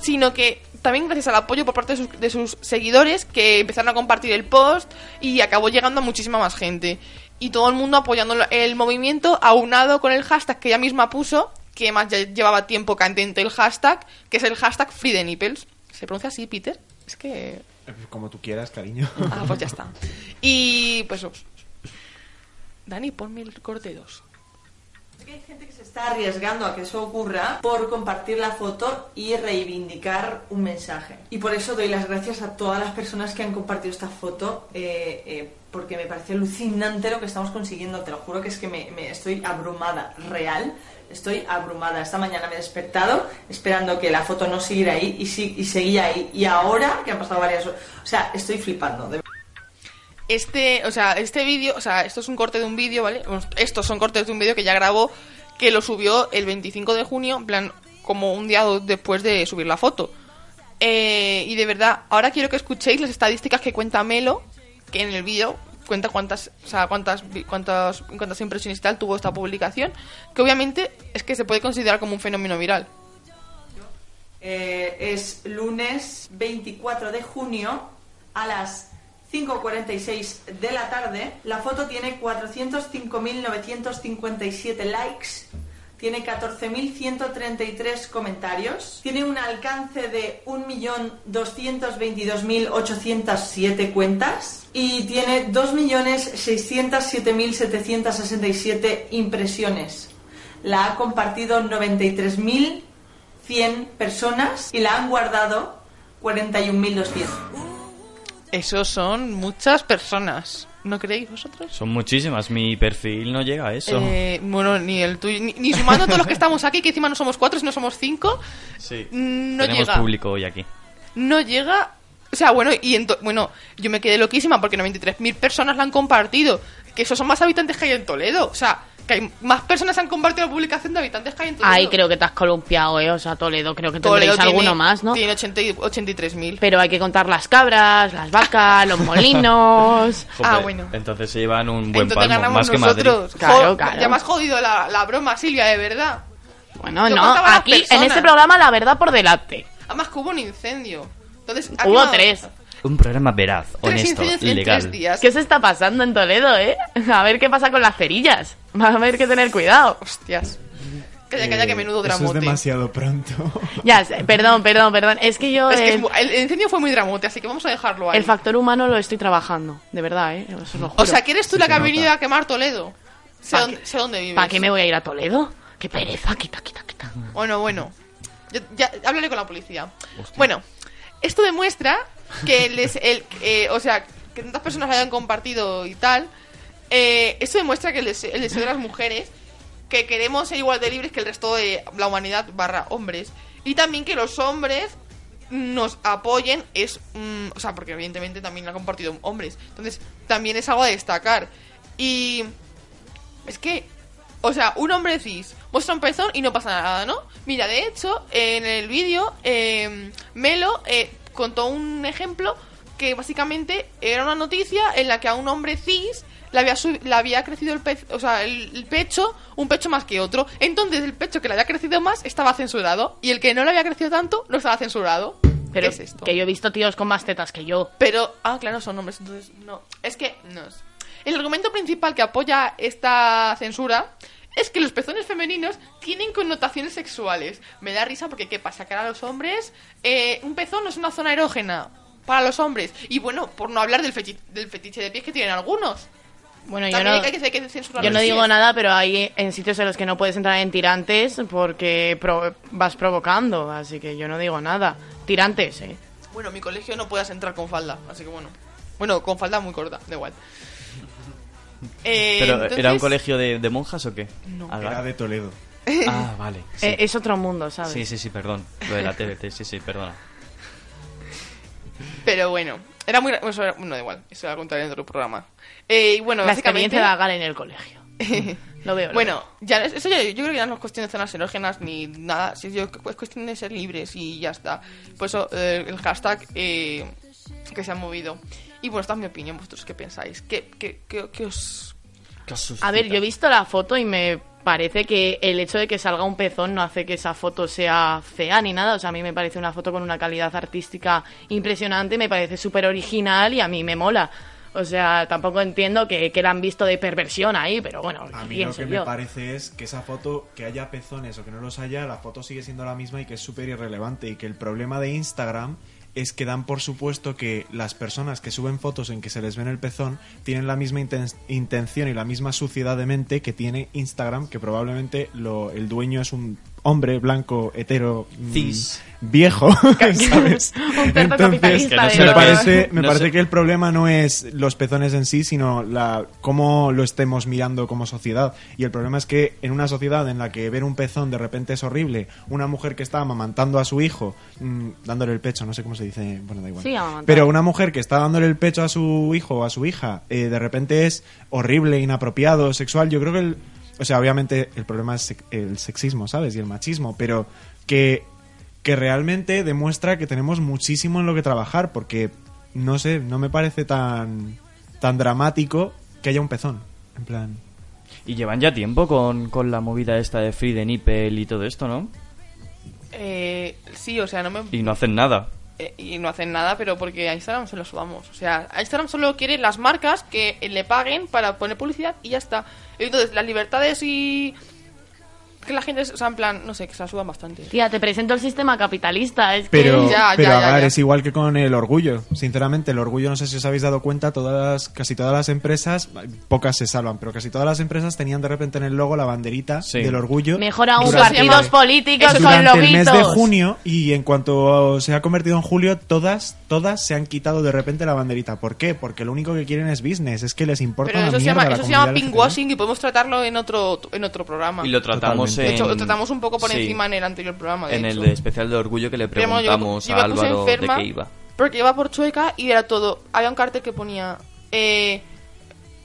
sino que también gracias al apoyo por parte de sus, de sus seguidores que empezaron a compartir el post y acabó llegando a muchísima más gente. Y todo el mundo apoyando el movimiento, aunado con el hashtag que ella misma puso, que más ya llevaba tiempo candente el hashtag, que es el hashtag Free the Nipples. ¿Se pronuncia así, Peter? Es que... Eh, Como tú quieras, cariño. Ah, pues ya está. Y pues... oh. Dani, ponme el corte 2. Es que hay gente que se está arriesgando a que eso ocurra por compartir la foto y reivindicar un mensaje. Y por eso doy las gracias a todas las personas que han compartido esta foto, eh, eh, porque me parece alucinante lo que estamos consiguiendo. Te lo juro que es que me, me estoy abrumada, real. Estoy abrumada. Esta mañana me he despertado esperando que la foto no siguiera ahí y, sí, y seguía ahí. Y ahora, que han pasado varias horas, o sea, estoy flipando. Este, o sea, este vídeo, o sea, esto es un corte de un vídeo, ¿vale? Estos son cortes de un vídeo que ya grabó, que lo subió el 25 de junio, en plan, como un día después de subir la foto. Eh, y de verdad, ahora quiero que escuchéis las estadísticas que cuenta Melo, que en el vídeo cuenta cuántas, o sea, cuántas, cuántas, cuántas impresiones tal tuvo esta publicación, que obviamente es que se puede considerar como un fenómeno viral. Eh, es lunes 24 de junio a las 5.46 de la tarde. La foto tiene 405.957 likes, tiene 14.133 comentarios, tiene un alcance de 1.222.807 cuentas y tiene 2.607.767 impresiones. La ha compartido 93.100 personas y la han guardado 41.200. Esos son muchas personas, ¿no creéis vosotros? Son muchísimas. Mi perfil no llega a eso. Eh, bueno, ni el tuyo, ni, ni sumando todos los que estamos aquí, que encima no somos cuatro, sino somos cinco, sí. no Tenemos llega. público hoy aquí. no llega. O sea, bueno, y ento- bueno, yo me quedé loquísima porque 93.000 personas la han compartido. Que esos son más habitantes que hay en Toledo. O sea, que hay más personas han compartido la publicación de habitantes que hay en Toledo. Ay, creo que te has columpiado, ¿eh? O sea, Toledo, creo que Toledo tendréis tiene- alguno más, ¿no? Tiene 80 y- 83.000. Pero hay que contar las cabras, las vacas, los molinos. Ah, bueno. Entonces se llevan un buen Entonces palmo, ganamos más que Madrid. nosotros. Claro, claro. Ya me has jodido la, la broma, Silvia, de verdad. Bueno, Yo no, aquí en este programa la verdad por delante. Además que hubo un incendio. Entonces, Hubo no- tres. Un programa veraz, Tres honesto, incendios en legal. tres días. ¿Qué se está pasando en Toledo, eh? A ver qué pasa con las cerillas. Va a haber que tener cuidado. Hostias. Calla, calla, que menudo Eh, Eso es dramote. demasiado pronto. Ya sé, perdón, perdón, perdón. Es que yo Es que es el, el, incendio fue muy dramote, así que vamos a dejarlo ahí. el factor humano lo estoy trabajando, de verdad, ¿eh? Eso lo o juro. sea, que eres tú Sí la que ha venido a quemar Toledo. Sé, ¿Pa dónde, sé dónde vives. ¿Para qué me voy a ir a Toledo? Qué pereza, quita, quita, quita. Bueno, bueno. Yo, ya hablaré con la policía. Bueno, esto demuestra que les, el, eh, o sea, que tantas personas lo hayan compartido y tal. Eh, esto demuestra que el deseo, el deseo de las mujeres que queremos ser igual de libres que el resto de la humanidad barra hombres. Y también que los hombres nos apoyen es mm, o sea porque evidentemente también lo han compartido hombres. Entonces también es algo a destacar. Y es que, o sea, un hombre cis muestra un pezón y no pasa nada, ¿no? Mira, de hecho, en el vídeo, eh, Melo eh, contó un ejemplo que básicamente era una noticia en la que a un hombre cis le había, le había crecido el, pez, o sea, el, el pecho, un pecho más que otro. Entonces, el pecho que le había crecido más estaba censurado y el que no le había crecido tanto no estaba censurado. Pero ¿Qué es esto? que yo he visto tíos con más tetas que yo. Pero, ah, claro, son hombres, entonces no. Es que, no. es- El argumento principal que apoya esta censura es que los pezones femeninos tienen connotaciones sexuales. Me da risa porque, ¿qué pasa? Que ahora los hombres, eh, un pezón no es una zona erógena para los hombres. Y bueno, por no hablar del, fechi- del fetiche de pies que tienen algunos. Bueno, yo no, hay que, hay que censurar yo no los digo nada, pero hay en sitios en los que no puedes entrar en tirantes porque pro- vas provocando, así que yo no digo nada. Tirantes, ¿eh? Bueno, en mi colegio no puedas entrar con falda, así que bueno. Bueno, con falda muy corta, da igual. Eh, ¿Pero entonces- era un colegio de, de monjas o qué? No. Era de Toledo. Ah, vale. Sí. Eh, es otro mundo, ¿sabes? sí, sí, sí, perdón. Lo de la TBT, sí, sí, perdona. Pero bueno, era muy... Bueno, era- no, da igual, eso lo contaré en otro programa. Eh, y bueno, La básicamente... experiencia de en el colegio. Lo veo. lo Bueno, ya, eso ya, yo creo que ya no es cuestión de zonas erógenas ni nada, si yo, es cuestión de ser libres y ya está. Por eso eh, el hashtag eh, que se ha movido. Y bueno, esta es mi opinión, vosotros qué pensáis. ¿Qué, qué, qué, qué os...? A ver, yo he visto la foto y me parece que el hecho de que salga un pezón no hace que esa foto sea fea ni nada. O sea, a mí me parece una foto con una calidad artística impresionante, me parece súper original y a mí me mola. O sea, tampoco entiendo que, que la han visto de perversión ahí, pero bueno, A mí lo que me parece es que esa foto, que haya pezones o que no los haya, la foto sigue siendo la misma y que es súper irrelevante. Y que el problema de Instagram es que dan por supuesto que las personas que suben fotos en que se les ven el pezón tienen la misma inten- intención y la misma suciedad de mente que tiene Instagram, que probablemente lo, el dueño es un hombre blanco, hetero, mm, Cis. viejo, ¿sabes? Un que no se me lo parece, me No parece sé. que el problema no es los pezones en sí, sino la cómo lo estemos mirando como sociedad. Y el problema es que en una sociedad en la que ver un pezón de repente es horrible, una mujer que está amamantando a su hijo, mm, dándole el pecho, no sé cómo se dice, bueno, da igual. Sí. Pero una mujer que está dándole el pecho a su hijo o a su hija, eh, de repente es horrible, inapropiado, sexual. Yo creo que el, o sea, obviamente el problema es el sexismo, ¿sabes? Y el machismo, pero que, que realmente demuestra que tenemos muchísimo en lo que trabajar, porque, no sé, no me parece tan, tan dramático que haya un pezón. En plan... Y llevan ya tiempo con, con la movida esta de Free de Nipple y todo esto, ¿no? Eh, sí, o sea, no me... Y no hacen nada. Eh, y no hacen nada, pero porque a Instagram se lo subamos. O sea, a Instagram solo quiere las marcas que le paguen para poner publicidad y ya está. Entonces, las libertades y... Que la gente, o sea, en plan, no sé, que se la suban bastante. Tía, te presento el sistema capitalista. Es Pero, que... Ya, pero ya, a ya, ver, ya. es igual que con el orgullo. Sinceramente, el orgullo, no sé si os habéis dado cuenta, todas las- casi todas las empresas, pocas se salvan, pero casi todas las empresas tenían de repente en el logo la banderita Sí. del orgullo. Mejor aún durante- partidos políticos con durante el mes de lobitos. junio y en cuanto se ha convertido en julio, todas, todas se han quitado de repente la banderita. ¿Por qué? Porque lo único que quieren es business, es que les importa Pero eso se mierda llama, la eso se llama pinkwashing y podemos tratarlo en otro, en otro programa. Y lo tratamos en... De hecho, lo tratamos un poco por sí, encima en el anterior programa. De En el hecho. especial de orgullo que le yo- preguntamos yo a Álvaro de qué iba. Porque iba por Chueca y era todo. Había un cartel que ponía eh,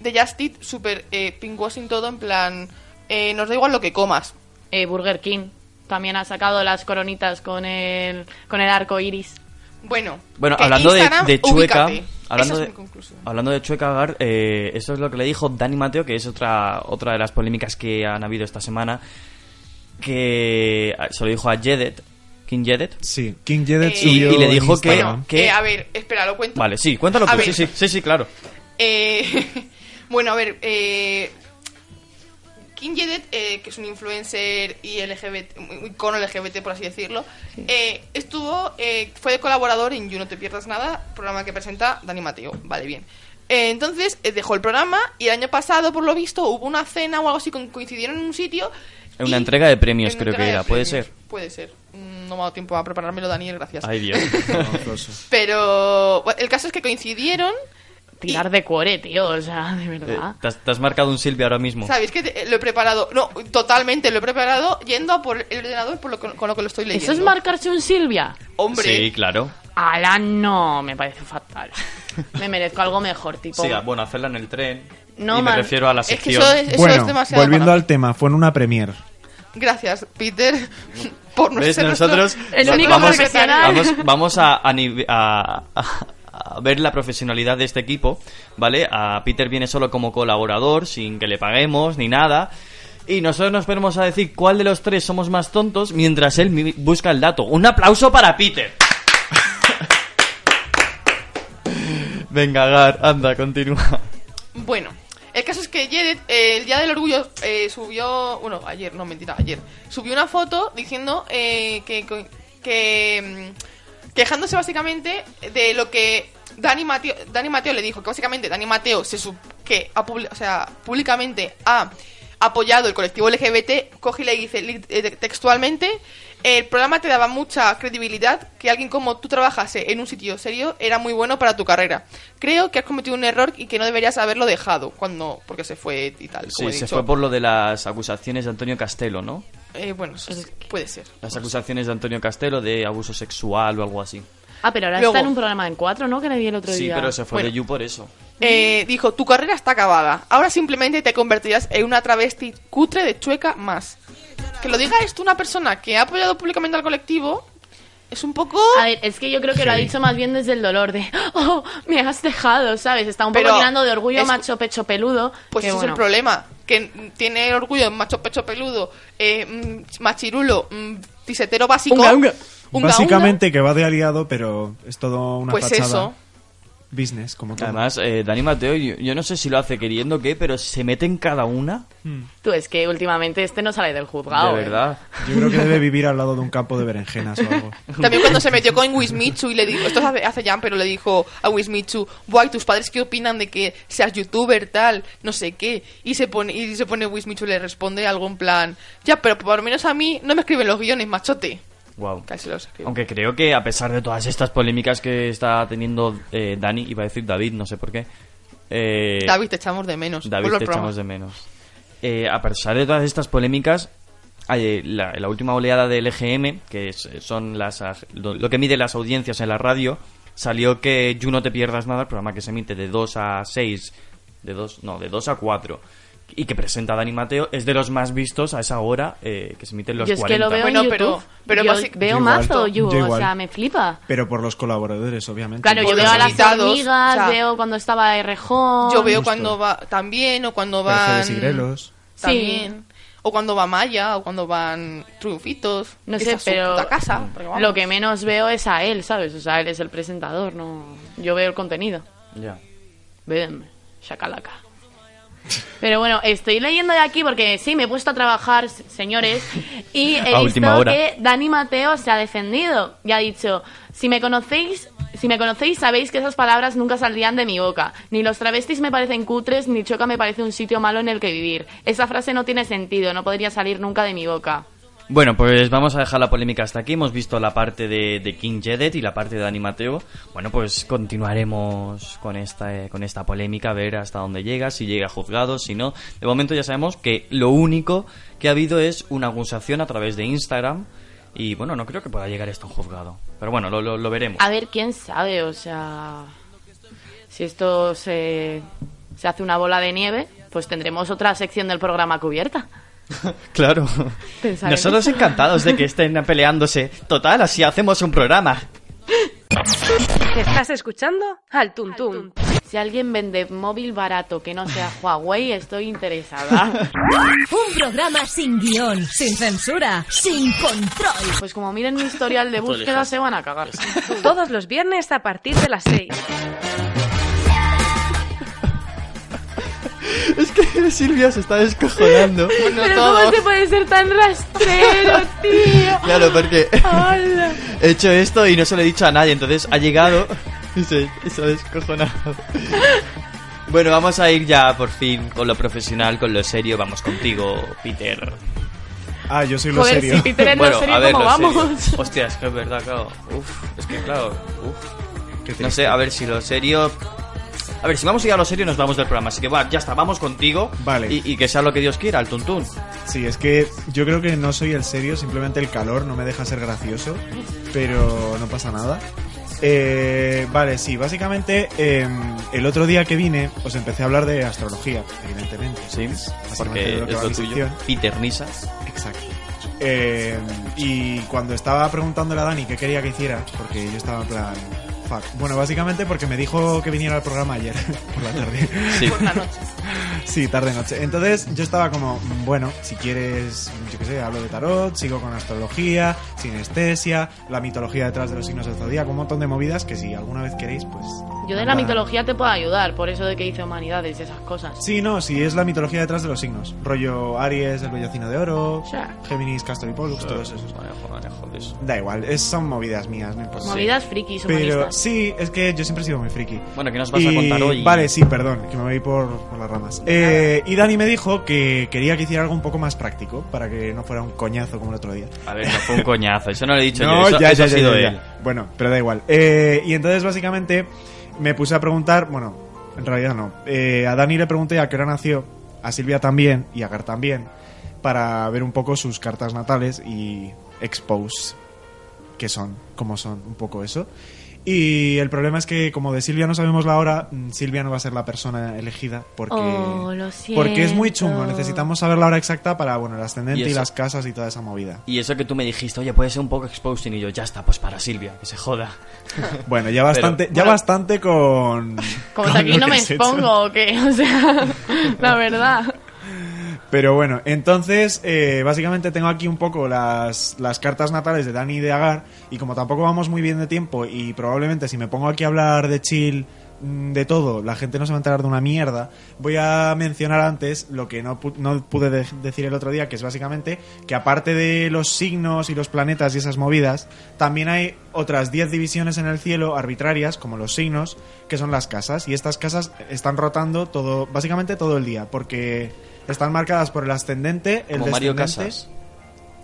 de Just Eat, super eh, pinkwashing todo, en plan. eh, nos da igual lo que comas. Eh, Burger King también ha sacado las coronitas con el, con el arco iris. Bueno, Bueno, que hablando de, de Chueca, ubícate. hablando Esa de, es mi conclusión. hablando de Chueca Gar, eh, eso es lo que le dijo Dani Mateo, que es otra otra de las polémicas que han habido esta semana, que ah, se lo dijo a Jedet, King Jedet. Sí, King Jedet Eh, subió y le dijo que-. ¿Qué? Eh, a ver, espera, lo cuento. Vale, sí, cuéntalo A tú, ver. sí, sí, sí, sí, claro. Eh, bueno, a ver, King Jedet, eh, que es un influencer y LGBT, un icono LGBT por así decirlo, eh, estuvo, eh, fue de colaborador en You No Te Pierdas Nada, programa que presenta Dani Mateo. Vale, bien. Eh, entonces eh, dejó el programa y el año pasado, por lo visto, hubo una cena o algo así, coincidieron en un sitio. En una entrega de premios, creo que era, ¿puede ser? Puede ser. Mm, No me ha dado tiempo a preparármelo, Daniel, gracias. Ay, Dios. Pero bueno, el caso es que coincidieron. Tirar de cuore, tío, o sea, de Eh, verdad. te, has, te has marcado un Silvia ahora mismo. ¿Sabéis que te- lo he preparado? No, totalmente, lo he preparado yendo a por el ordenador por lo que- con lo que lo estoy leyendo. ¿Eso es marcarse un Silvia? Hombre, Sí, claro. Ala, no, me parece fatal. Me merezco algo mejor, tipo... Sí, bueno, hacerla en el tren. No, y me man. refiero a la Es que sección. eso es, eso bueno, es demasiado. volviendo al tema, fue en una premier. Gracias, Peter, por no ¿Ves? ser nuestro- Nosotros El único vamos, vamos, vamos a, a a- ver la profesionalidad de este equipo, ¿vale? A Peter viene solo como colaborador, sin que le paguemos ni nada. Y nosotros nos ponemos a decir cuál de los tres somos más tontos mientras él busca el dato. Un aplauso para Peter. Venga, Gar, anda, continúa. Bueno, el caso es que Jared, eh, el día del orgullo, eh, subió. Bueno, ayer, no, mentira, ayer. Subió una foto diciendo eh, que. que mm, quejándose básicamente de lo que Dani Mateo, Dani Mateo le dijo, que básicamente Dani Mateo se, su- que ha publi- o sea, públicamente ha apoyado el colectivo LGBT, coge y le dice eh, textualmente, el programa te daba mucha credibilidad, que alguien como tú trabajase en un sitio serio era muy bueno para tu carrera. Creo que has cometido un error y que no deberías haberlo dejado cuando porque se fue y tal. como Sí, he se fue por lo de las acusaciones de Antonio Castelo, ¿no? Eh, bueno, eso puede ser. Las acusaciones de Antonio Castelo de abuso sexual o algo así. Ah, pero ahora Luego- está en un programa en cuatro, ¿no? Que le di el otro Sí, día. pero se fue Bueno. de You por eso. Eh, dijo, tu carrera está acabada. Ahora simplemente te convertirás en una travesti cutre de chueca más. Que lo diga esto una persona que ha apoyado públicamente al colectivo es un poco... A ver, es que yo creo que lo ha dicho más bien desde el dolor de, oh, me has dejado, ¿sabes? Está un poco Pero tirando de orgullo es- macho pecho peludo. Pues que ese es bueno. el problema. Que tiene orgullo en macho pecho peludo, eh, mm, machirulo, mm, tisetero básico. Unga, unga. unga, Básicamente que va de aliado, pero es todo una Pues fachada. eso. Business, como todo. Además, eh, Dani Mateo, yo, yo no sé si lo hace queriendo o qué, pero se mete en cada una. Tú, es que últimamente este no sale del juzgado. de ¿eh? verdad. Yo creo que debe vivir al lado de un campo de berenjenas o algo. También cuando se metió con Wismichu y le dijo, esto es hace, hace ya, pero le dijo a Wismichu, guay, tus padres qué opinan de que seas youtuber, tal, no sé qué. Y se pone, y se pone Wismichu y le responde algo en plan, ya, pero por lo menos a mí no me escriben los guiones, machote. Wow. Casi. Aunque creo que a pesar de todas estas polémicas que está teniendo eh, Dani, iba a decir David, no sé por qué. eh, David, te echamos de menos. David, te echamos de menos. Eh, a pesar de todas estas polémicas, hay, la, la última oleada del EGM, que es- son las, lo que mide las audiencias en la radio, salió que You No Te Pierdas Nada, el programa que se emite de 2 a 6, de 2, no, de 2 a 4, y que presenta Dani Mateo, es de los más vistos a esa hora eh, que se emiten los Yo es 40. que lo veo Bueno, en YouTube. pero- pero yo veo Yo mazo. You, Yo o sea, me flipa. Pero por los colaboradores, obviamente. Claro, yo veo a las invitados, hormigas, o sea, veo cuando estaba Rejón. Yo veo Justo. cuando va también, o cuando Mercedes van... y Grelos. También. O cuando va Maya, o cuando van Triunfitos. No sé, pero casa. vamos. lo que menos veo es a él, ¿sabes? O sea, él es el presentador, no... Yo veo el contenido. Ya. Ven, shakalaca. Pero bueno, estoy leyendo de aquí porque sí, me he puesto a trabajar, señores, y he A visto que Dani Mateo se ha defendido y ha dicho, si me conocéis, si me conocéis sabéis que esas palabras nunca saldrían de mi boca. Ni los travestis me parecen cutres, ni Choca me parece un sitio malo en el que vivir. Esa frase no tiene sentido, no podría salir nunca de mi boca. Bueno, pues vamos a dejar la polémica hasta aquí. Hemos visto la parte de, King Jedet y la parte de Dani Mateo. Bueno, pues continuaremos con esta, eh, con esta polémica, ver hasta dónde llega, si llega a juzgado, si no. De momento ya sabemos que lo único que ha habido es una acusación a través de Instagram. Y bueno, no creo que pueda llegar esto a un juzgado. Pero bueno, lo, lo- lo veremos. A ver, quién sabe, o sea, si esto se, se hace una bola de nieve, pues tendremos otra sección del programa cubierta. Claro. Nosotros encantados de que estén peleándose. Total, así hacemos un programa. ¿Estás escuchando? Al Tuntún. Si alguien vende móvil barato que no sea Huawei, estoy interesada. Un programa sin guion, sin censura, sin control. Pues como miren mi historial de búsqueda, se van a cagar. Todos los viernes a partir de las 6. Es que Silvia se está descojonando. Bueno, Pero todos. ¿cómo se puede ser tan rastrero, tío? Claro, porque Hola. he hecho esto y no se lo he dicho a nadie, entonces ha llegado y se, y se ha descojonado. Bueno, vamos a ir ya por fin con lo profesional, con lo serio. Vamos contigo, Peter. Ah, yo soy lo Joder, serio. si Peter es lo bueno, serio, a ver, ¿cómo lo serio. vamos? Hostia, es que es verdad, claro. Uf, es que claro. Uf. No sé, a ver si lo serio. A ver, si vamos a ir a lo serio, nos vamos del programa. Así que va, ya está, vamos contigo. Vale. Y, y que sea lo que Dios quiera, el tuntún. Sí, es que yo creo que no soy el serio, simplemente el calor no me deja ser gracioso, pero no pasa nada. Eh, vale, sí, básicamente eh, el otro día que vine os empecé a hablar de astrología, evidentemente. Sí, porque es lo tuyo. Peter Nisa. Exacto. Eh, y cuando estaba preguntándole a Dani qué quería que hiciera, porque yo estaba en plan... Fuck. Bueno, básicamente porque me dijo que viniera al programa ayer por la tarde. Sí. Por la noche. Sí, tarde-noche. Entonces yo estaba como, bueno, si quieres, yo qué sé, hablo de tarot, sigo con astrología, sinestesia, la mitología detrás de los signos del zodíaco, un montón de movidas que si alguna vez queréis, pues... Yo de la mitología te puedo ayudar, por eso de que hice humanidades y esas cosas. Sí, no, sí, es la mitología detrás de los signos. Rollo Aries, el vellocino de oro. Géminis, Castor y Pollux, todos esos. Manejo, manejo de eso. Da igual, es- son movidas mías, no importa. Movidas frikis, Pero humanistas. Sí, es que yo siempre he sido muy friki. Bueno, ¿qué nos vas a Y- contar hoy? Vale, sí, perdón, que me voy por, por las ramas. Eh, y Dani me dijo que quería que hiciera algo un poco más práctico, para que no fuera un coñazo como el otro día. A ver, no fue un coñazo, eso no lo he dicho No, yo, eso, ya, eso ya, ha ya, sido él. Bueno, pero da igual. Eh, y entonces básicamente me puse a preguntar, bueno, en realidad no. Eh, a Dani le pregunté a qué hora nació, a Silvia también y a Gar también, para ver un poco sus cartas natales y expose qué son, cómo son, un poco eso. Y el problema es que como de Silvia no sabemos la hora, mm, Silvia no va a ser la persona elegida porque Oh, lo porque es muy chungo. Necesitamos saber la hora exacta para bueno el ascendente Y las casas y toda esa movida. Y eso que tú me dijiste, oye, puede ser un poco exposing, y yo, ya está, pues para Silvia, que se joda. Bueno, ya bastante, ya Bueno. bastante con. Como con que aquí no me hecho. expongo, ¿o qué? O sea, la verdad. Pero bueno, entonces, eh, básicamente tengo aquí un poco las, las cartas natales de Dani y de Agar. Y como tampoco vamos muy bien de tiempo, y probablemente si me pongo aquí a hablar de chill, mm, de todo, la gente no se va a enterar de una mierda. Voy a mencionar antes lo que no, pu- no pude de- decir el otro día, que es básicamente que aparte de los signos y los planetas y esas movidas, también hay otras 10 divisiones en el cielo arbitrarias, como los signos, que son las casas. Y estas casas están rotando todo, básicamente todo el día, porque están marcadas por el ascendente, el Como Mario descendente, Casas.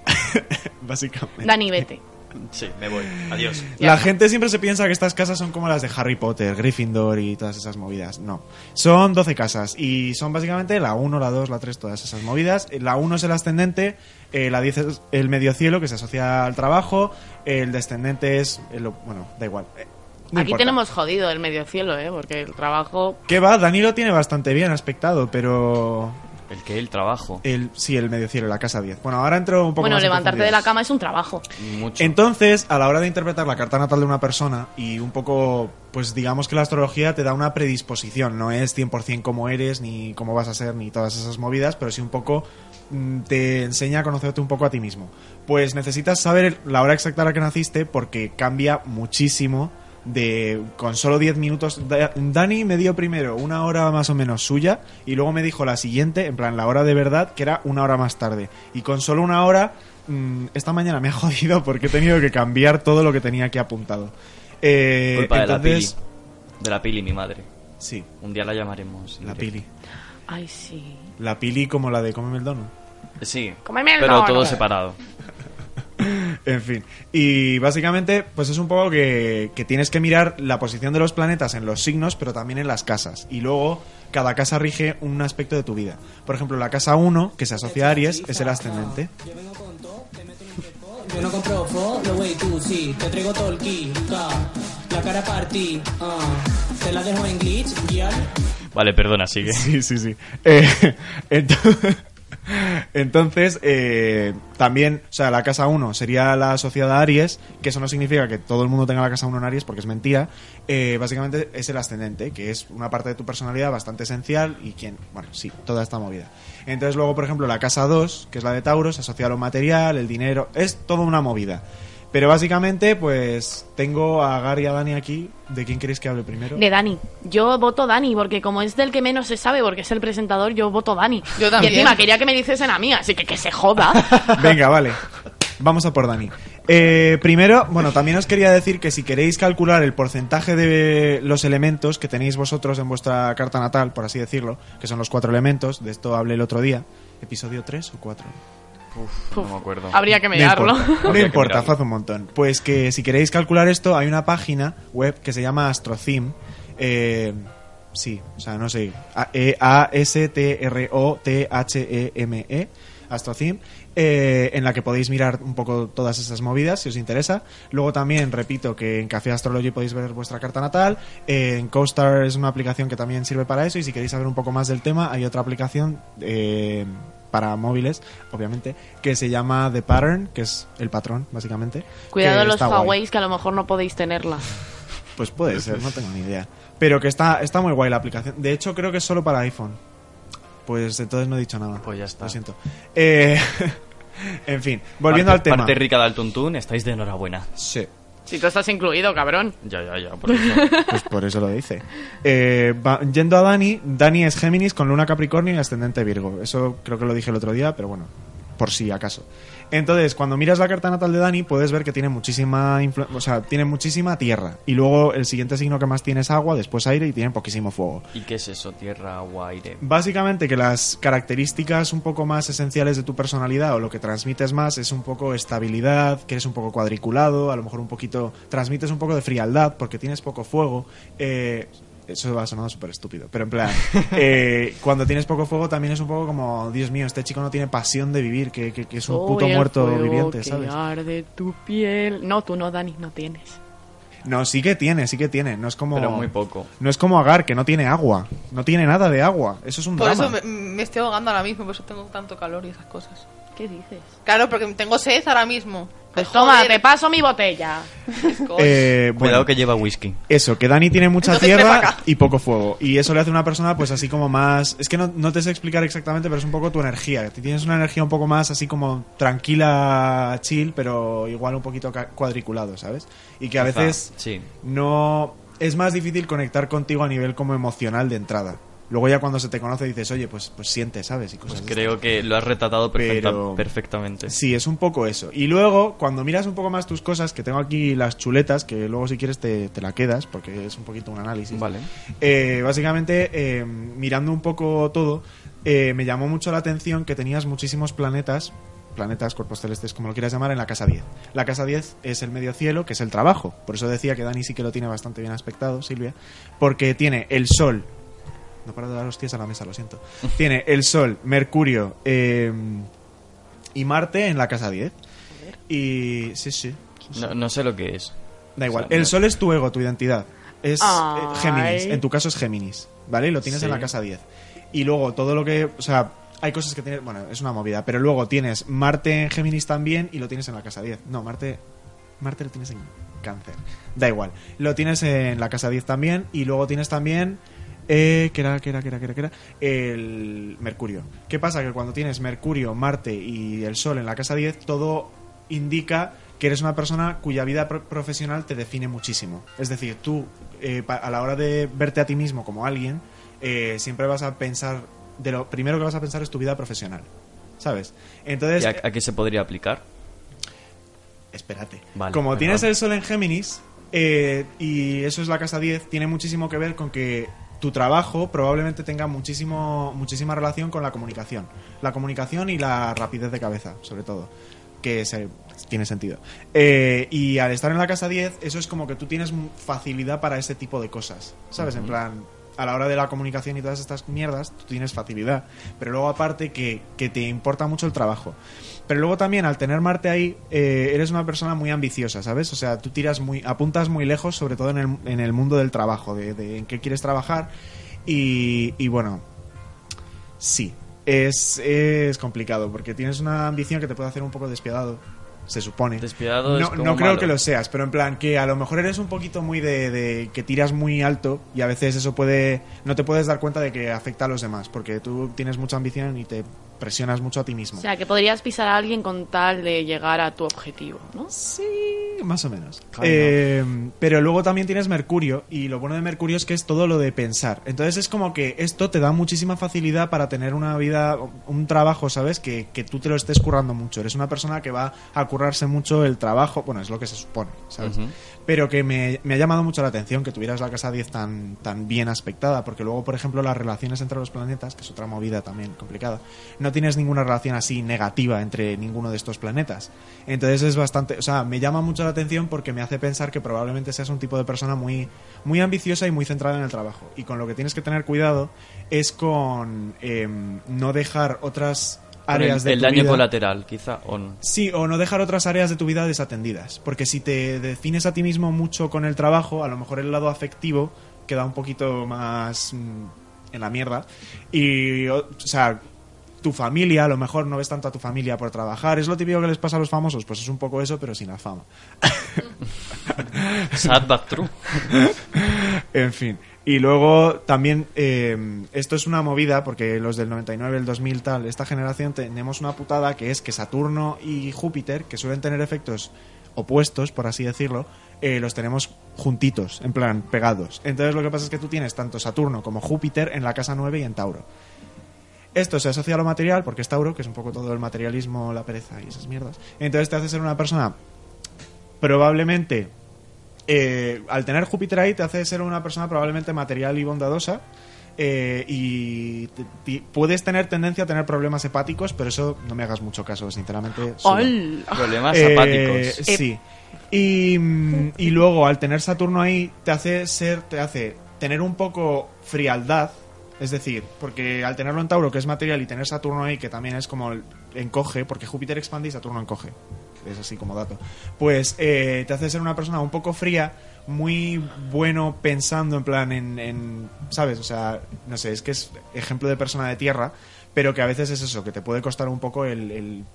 básicamente. Dani, vete. Sí, me voy. Adiós. La gente siempre se piensa que estas casas son como las de Harry Potter, Gryffindor y todas esas movidas. No. Son 12 casas y son básicamente la 1, la 2, la 3, todas esas movidas. La 1 es el ascendente, eh, la 10 es el medio cielo que se asocia al trabajo, el descendente es... el- bueno, da igual. Eh, no Aquí importa. tenemos jodido el medio cielo, ¿eh? Porque el trabajo... ¿Qué va? Dani lo tiene bastante bien aspectado, pero... El que el trabajo. El, sí, el medio cielo, la casa 10. Bueno, ahora entro un poco Bueno, más en levantarte de la cama es un trabajo. Mucho. Entonces, a la hora de interpretar la carta natal de una persona y un poco, pues digamos que la astrología te da una predisposición, no es 100% cómo eres, ni cómo vas a ser, ni todas esas movidas, pero sí un poco mm, te enseña a conocerte un poco a ti mismo. Pues necesitas saber la hora exacta a la que naciste porque cambia muchísimo de con solo 10 minutos Da- Dani me dio primero una hora más o menos suya y luego me dijo la siguiente en plan la hora de verdad que era una hora más tarde y con solo una hora mm, esta mañana me ha jodido porque he tenido que cambiar todo lo que tenía aquí apuntado Eh, Culpa de la Pili. entonces De la Pili, mi madre. sí Un día la llamaremos. la directo. pili Ay, sí. la pili como la de cómeme el dono Sí. Cómeme el Pero dono. todo separado. En fin. Y básicamente, pues es un poco que, que tienes que mirar la posición de los planetas en los signos, pero también en las casas. Y luego, cada casa rige un aspecto de tu vida. Por ejemplo, la casa 1, que se asocia a Aries, es el ascendente. Yo no compro follow, wey, tú sí, te traigo todo el kit, la cara partí, ah, te la dejo en glitch, guiar. Vale, perdona, sigue. Sí, sí, sí. Eh, ento- entonces, eh, también, o sea, la casa 1 sería la asociada a Aries, que eso no significa que todo el mundo tenga la casa 1 en Aries, porque es mentira. Eh, básicamente es el ascendente, que es una parte de tu personalidad bastante esencial y quien, bueno, sí, toda esta movida. Entonces, luego, por ejemplo, la casa 2, que es la de Tauro, se asocia a lo material, el dinero, es toda una movida. Pero básicamente, pues tengo a Gar y a Dani aquí. ¿De quién queréis que hable primero? De Dani. Yo voto Dani, porque como es del que menos se sabe, porque es el presentador, yo voto Dani. Yo también. Y encima quería que me dijesen a mí, así que que se joda. Venga, vale. Vamos a por Dani. Eh, primero, bueno, también os quería decir que si queréis calcular el porcentaje de los elementos que tenéis vosotros en vuestra carta natal, por así decirlo, que son los cuatro elementos, de esto hablé el otro día, episodio 3 o 4. No me acuerdo. Habría que No mirarlo. importa, no importa, faz un montón. Pues que si queréis calcular esto, hay una página web que se llama AstroTheme. Eh, sí, o sea, no sé. A- E- A-S-T-R-O-T-H-E-M-E. AstroTheme. eh, en la que podéis mirar un poco todas esas movidas si os interesa. Luego también, repito, que en Café Astrology podéis ver vuestra carta natal. Eh, en CoStar es una aplicación que también sirve para eso. Y si queréis saber un poco más del tema, hay otra aplicación eh, para móviles, obviamente, que se llama The Pattern, que es el patrón, básicamente. Cuidado los. Huawei, que a lo mejor no podéis tenerla. Pues puede ser, no tengo ni idea. Pero que está, está muy guay la aplicación. De hecho, creo que es solo para iPhone. Pues entonces no he dicho nada. Pues ya está. Lo siento. Eh, en fin, volviendo Parte- al tema. Parte rica del tuntún, estáis de enhorabuena. Sí. Si tú estás incluido, cabrón. Ya, ya, ya, por eso. Pues por eso lo dice. Eh, va- yendo a Dani, Dani es Géminis con Luna Capricornio y ascendente Virgo. Eso creo que lo dije el otro día, pero bueno, por si acaso. Entonces, cuando miras la carta natal de Dani, puedes ver que tiene muchísima o sea, tiene muchísima tierra. Y luego el siguiente signo que más tiene es agua, después aire y tiene poquísimo fuego. ¿Y qué es eso? Tierra, agua, aire. Básicamente que las características un poco más esenciales de tu personalidad o lo que transmites más es un poco estabilidad, que eres un poco cuadriculado, a lo mejor un poquito transmites un poco de frialdad porque tienes poco fuego. eh, eso va a sonar súper estúpido, pero en plan, eh, cuando tienes poco fuego también es un poco como, Dios mío, este chico no tiene pasión de vivir, que, que- que es un Soy puto el muerto fuego viviente, que ¿sabes? arde tu piel. No, tú no, Dani, no tienes. No, sí que tiene, sí que tiene, no es como... Pero muy poco. No es como Agar, que no tiene agua, no tiene nada de agua, eso es un Por drama. eso me, me estoy ahogando ahora mismo, por eso tengo tanto calor y esas cosas. ¿Qué dices? Claro, porque tengo sed ahora mismo. Pues toma, Joder. te paso mi botella. Eh, bueno. Cuidado que lleva whisky. Eso, que Dani tiene mucha Entonces, tierra y poco fuego. Y eso le hace una persona, pues así como más. Es que no, no te sé explicar exactamente, pero es un poco tu energía. Ti- Tienes una energía un poco más así como tranquila, chill, pero igual un poquito cuadriculado, ¿sabes? Y que a veces sí. no. Es más difícil conectar contigo a nivel como emocional de entrada. Luego ya cuando se te conoce dices, oye, pues, pues siente, ¿sabes? Y cosas Pues creo que lo has retratado perfecta- Pero- perfectamente. Sí, es un poco eso. Y luego, cuando miras un poco más tus cosas, que tengo aquí las chuletas, que luego si quieres te, te la quedas, porque es un poquito un análisis. Vale. Eh, básicamente, eh, mirando un poco todo, eh, me llamó mucho la atención que tenías muchísimos planetas, planetas, cuerpos celestes, como lo quieras llamar, en la casa 10. La casa 10 es el medio cielo, que es el trabajo. Por eso decía que Dani sí que lo tiene bastante bien aspectado, Silvia, porque tiene el Sol. No para de dar hostias a la mesa, lo siento. Tiene el Sol, Mercurio eh, y Marte en la casa 10. Y. Sí, sí. No, no sé lo que es. Da igual. O sea, el no- Sol es tu ego, tu identidad. Es eh. Géminis. En tu caso es Géminis. ¿Vale? Y lo tienes Sí. en la casa 10. Y luego todo lo que. O sea, hay cosas que tienes. Bueno, es una movida. Pero luego tienes Marte en Géminis también y lo tienes en la casa 10. No, Marte. Marte lo tienes en Cáncer. Da igual. Lo tienes en la casa 10 también. Y luego tienes también. Eh, ¿Qué era, qué era, qué era, qué era, qué era? El Mercurio. ¿Qué pasa? Que cuando tienes Mercurio, Marte y el Sol en la casa 10, todo indica que eres una persona cuya vida pro- profesional te define muchísimo. Es decir, tú, eh, a la hora de verte a ti mismo como alguien, eh, siempre vas a pensar, de lo primero que vas a pensar es tu vida profesional. ¿Sabes? Entonces, ¿Y a, a qué se podría aplicar? espérate. Vale, Como tienes el sol en Géminis, eh, y eso es la casa 10, tiene muchísimo que ver con que tu trabajo probablemente tenga muchísimo, muchísima relación con la comunicación. La comunicación y la rapidez de cabeza, sobre todo. Que se- tiene sentido. Eh, y al estar en la casa 10, eso es como que tú tienes facilidad para ese tipo de cosas. ¿Sabes? En plan, a la hora de la comunicación y todas estas mierdas, tú tienes facilidad. Pero luego aparte que, que te importa mucho el trabajo. Pero luego también al tener Marte ahí, eh, eres una persona muy ambiciosa, ¿sabes? O sea, tú tiras muy, apuntas muy lejos, sobre todo en el, en el mundo del trabajo, de, de en qué quieres trabajar. Y, y bueno, sí, es, es complicado, porque tienes una ambición que te puede hacer un poco despiadado, se supone. Despiadado no, es como no creo malo. que lo seas, pero en plan que a lo mejor eres un poquito muy de, de que tiras muy alto y a veces eso puede no te puedes dar cuenta de que afecta a los demás porque tú tienes mucha ambición y te presionas mucho a ti mismo. O sea, que podrías pisar a alguien con tal de llegar a tu objetivo, ¿no? Sí, más o menos. Claro. Eh, pero luego también tienes Mercurio y lo bueno de Mercurio es que es todo lo de pensar. Entonces es como que esto te da muchísima facilidad para tener una vida, un trabajo, ¿sabes? Que, que tú te lo estés currando mucho. Eres una persona que va a currarse mucho el trabajo, bueno, es lo que se supone, ¿sabes? Pero que me, me ha llamado mucho la atención que tuvieras la casa 10 tan, tan bien aspectada, porque luego, por ejemplo, las relaciones entre los planetas, que es otra movida también complicada, no tienes ninguna relación así negativa entre ninguno de estos planetas. Entonces es bastante, o sea, me llama mucho la atención porque me hace pensar que probablemente seas un tipo de persona muy, muy ambiciosa y muy centrada en el trabajo. Y con lo que tienes que tener cuidado es con em, no dejar otras áreas el, de el tu daño vida- colateral, quizá, o no. Sí, o no dejar otras áreas de tu vida desatendidas. Porque si te defines a ti mismo mucho con el trabajo, a lo mejor el lado afectivo queda un poquito más mm, en la mierda. Y, o, o sea, tu familia, a lo mejor no ves tanto a tu familia por trabajar. Es lo típico que les pasa a los famosos, pues es un poco eso, pero sin la fama. Sad but true. en fin. Y luego también, eh, esto es una movida, porque los del 99, el 2000, tal, esta generación tenemos una putada que es que Saturno y Júpiter, que suelen tener efectos opuestos, por así decirlo, eh, los tenemos juntitos, en plan, pegados. Entonces lo que pasa es que tú tienes tanto Saturno como Júpiter en la casa 9 y en Tauro. Esto se asocia a lo material, porque es Tauro, que es un poco todo el materialismo, la pereza y esas mierdas. Entonces te hace ser una persona probablemente, eh, al tener Júpiter ahí, te hace ser una persona probablemente material y bondadosa. eh, y te- puedes tener tendencia a tener problemas hepáticos, pero eso no me hagas mucho caso, sinceramente. Problemas Eh, apáticos. Sí. Y, y luego, al tener Saturno ahí, te hace ser, te hace tener un poco frialdad. Es decir, porque al tenerlo en Tauro, que es material, y tener Saturno ahí, que también es como el- encoge, porque Júpiter expande y Saturno encoge. Es así como dato. Pues eh, te hace ser una persona un poco fría, muy bueno pensando en plan en, ¿Sabes? O sea, no sé, es que es ejemplo de persona de tierra, pero que a veces es eso, que te puede costar un poco el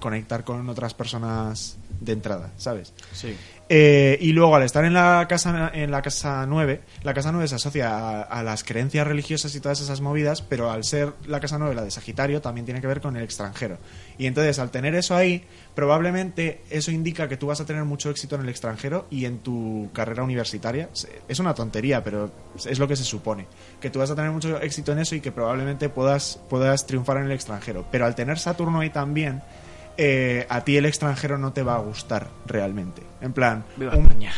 conectar con otras personas de entrada, ¿sabes? Sí. Eh, y luego al estar en la casa en la casa 9, la casa 9 se asocia a, a las creencias religiosas y todas esas movidas, pero al ser la casa 9 la de Sagitario también tiene que ver con el extranjero. Y entonces al tener eso ahí, probablemente eso indica que tú vas a tener mucho éxito en el extranjero y en tu carrera universitaria. Es una tontería, pero es lo que se supone, que tú vas a tener mucho éxito en eso y que probablemente puedas puedas triunfar en el extranjero. Pero al tener Saturno ahí también eh, a ti el extranjero no te va a gustar realmente. En plan, Viva un- España.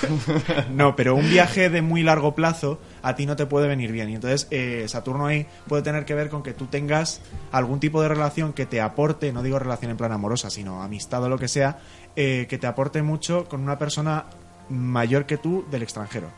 no, pero un viaje de muy largo plazo a ti no te puede venir bien. Y entonces eh, Saturno ahí puede tener que ver con que tú tengas algún tipo de relación que te aporte, no digo relación en plan amorosa, sino amistad o lo que sea, eh, que te aporte mucho con una persona mayor que tú del extranjero.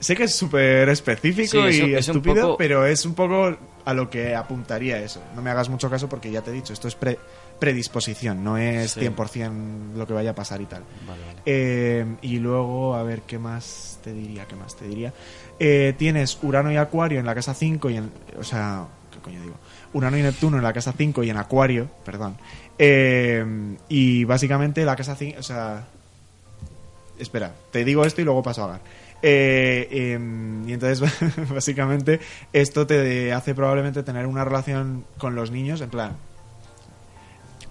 Sé que es súper específico Sí, es un- y es estúpido, poco- pero es un poco a lo que apuntaría eso. No me hagas mucho caso porque ya te he dicho, esto es pre- predisposición, no es Sí. 100% lo que vaya a pasar y tal. Vale, vale. Eh, y luego, a ver, ¿qué más te diría? ¿Qué más te diría? Eh, tienes Urano y Acuario en la casa 5 y en... O sea, ¿qué coño digo? Urano y Neptuno en la casa 5 y en Acuario, perdón. Eh, y básicamente la casa 5... O sea... Espera, te digo esto y luego paso a Agar. Eh, em, y entonces, básicamente, esto te hace probablemente tener una relación con los niños, en plan,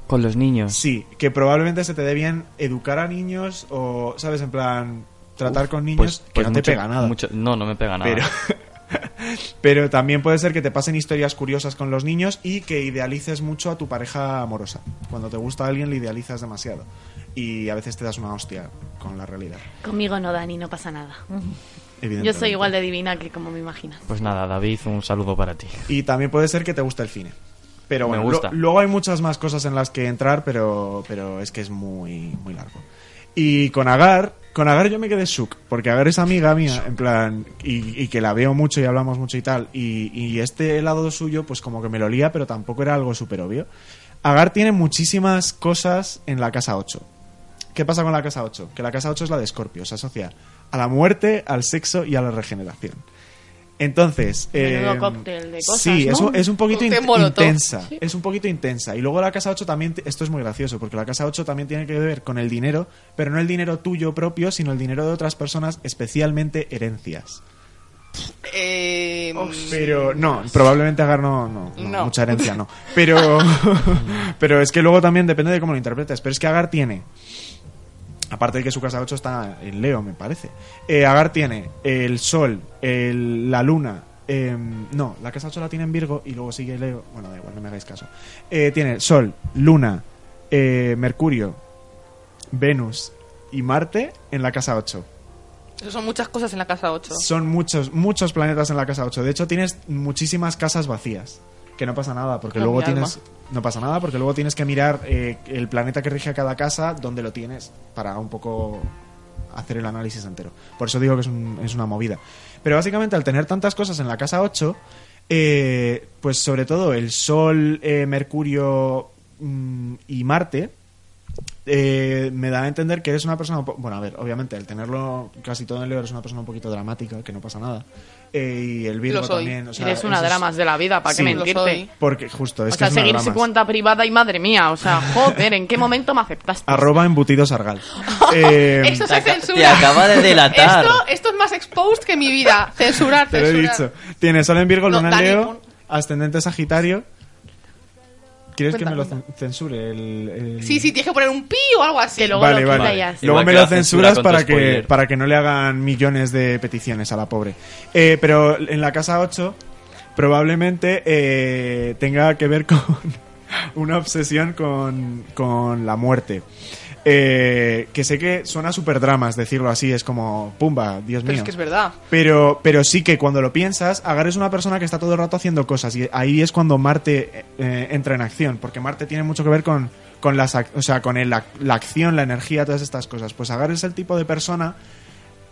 Con los niños. Sí, que probablemente se te dé bien educar a niños o, ¿sabes? En plan, tratar Uf, con niños pues- que pues no mucho- te pega nada. mucho- no, no me pega nada. Pero, pero también puede ser que te pasen historias curiosas con los niños y que idealices mucho a tu pareja amorosa. Cuando te gusta alguien, le idealizas demasiado. Y a veces te das una hostia con la realidad. Conmigo no, Dani, no pasa nada. Yo soy igual de divina que como me imaginas. Pues nada, David, un saludo para ti. Y también puede ser que te guste el cine. Pero Me bueno, gusta. lo- luego hay muchas más cosas en las que entrar, pero, pero es que es muy, muy largo. Y con Agar, con Agar yo me quedé shook, porque Agar es amiga mía, en plan, y, y que la veo mucho y hablamos mucho y tal. Y, y este lado suyo, pues como que me lo lía, pero tampoco era algo súper obvio. Agar tiene muchísimas cosas en la casa 8. ¿Qué pasa con la casa 8? Que la casa 8 es la de Scorpio, se asocia a la muerte, al sexo y a la regeneración. Entonces, eh, cóctel de cosas, sí, ¿no? es, un- es un poquito in- Cóctel molotov. intensa, Sí. es un poquito intensa. Y luego la casa 8 también, esto es muy gracioso, porque la casa 8 también tiene que ver con el dinero, pero no el dinero tuyo propio, sino el dinero de otras personas, especialmente herencias. Eh, Pero no, probablemente Agar no, no, no, No. mucha herencia no. Pero, pero es que luego también depende de cómo lo interpretes. Pero es que Agar tiene, aparte de que su casa 8 está en Leo, me parece. eh, Agar tiene el Sol, el- la Luna. em, no, la casa 8 la tiene en Virgo y luego sigue Leo. Bueno, da igual, no me hagáis caso. Eh, tiene Sol, Luna, eh, Mercurio, Venus y Marte en la casa 8. Eso son muchas cosas en la casa 8. Son muchos, muchos planetas en la casa 8. De hecho, tienes muchísimas casas vacías. Que no pasa nada, porque Con luego tienes. No pasa nada, porque luego tienes que mirar eh, el planeta que rige a cada casa, donde lo tienes, para un poco hacer el análisis entero. Por eso digo que es, un- es una movida. Pero básicamente, al tener tantas cosas en la casa 8, eh, pues sobre todo el Sol, eh, Mercurio mm, y Marte, eh, me da a entender que eres una persona... Bueno, a ver, obviamente, al tenerlo casi todo en Leo eres una persona un poquito dramática, que no pasa nada. Eh, y el Virgo Lo soy. también. O sea, Eres una eso es- dramas de la vida, ¿para qué Sí. mentirte? Porque justo, es o sea, que es seguir su cuenta privada y madre mía, o sea, joder, ¿en qué momento me aceptaste? Arroba embutidos argal. Eh, Esto se censura. te acaba de delatar. Esto, esto es más exposed que mi vida. Censurar, Te lo he censurar. dicho. Tiene Sol en Virgo, No, Luna en Leo, ascendente Sagitario. ¿Quieres Cuenta, que me lo cuenta. censure? El, el- Sí, sí, tienes que poner un pi o algo así. Vale, vale. Luego Igual me que lo censura censuras para que, para que no le hagan millones de peticiones a la pobre. Eh, pero en la casa 8 probablemente eh, tenga que ver con una obsesión con, con la muerte. Eh, que sé que suena súper dramas decirlo así, es como, pumba, Dios Pero mío. es que es verdad. Pero, pero sí que cuando lo piensas, Agar es una persona que está todo el rato haciendo cosas y ahí es cuando Marte eh, entra en acción, porque Marte tiene mucho que ver con, con, las, o sea, con el- la, la acción, la energía, todas estas cosas. Pues Agar es el tipo de persona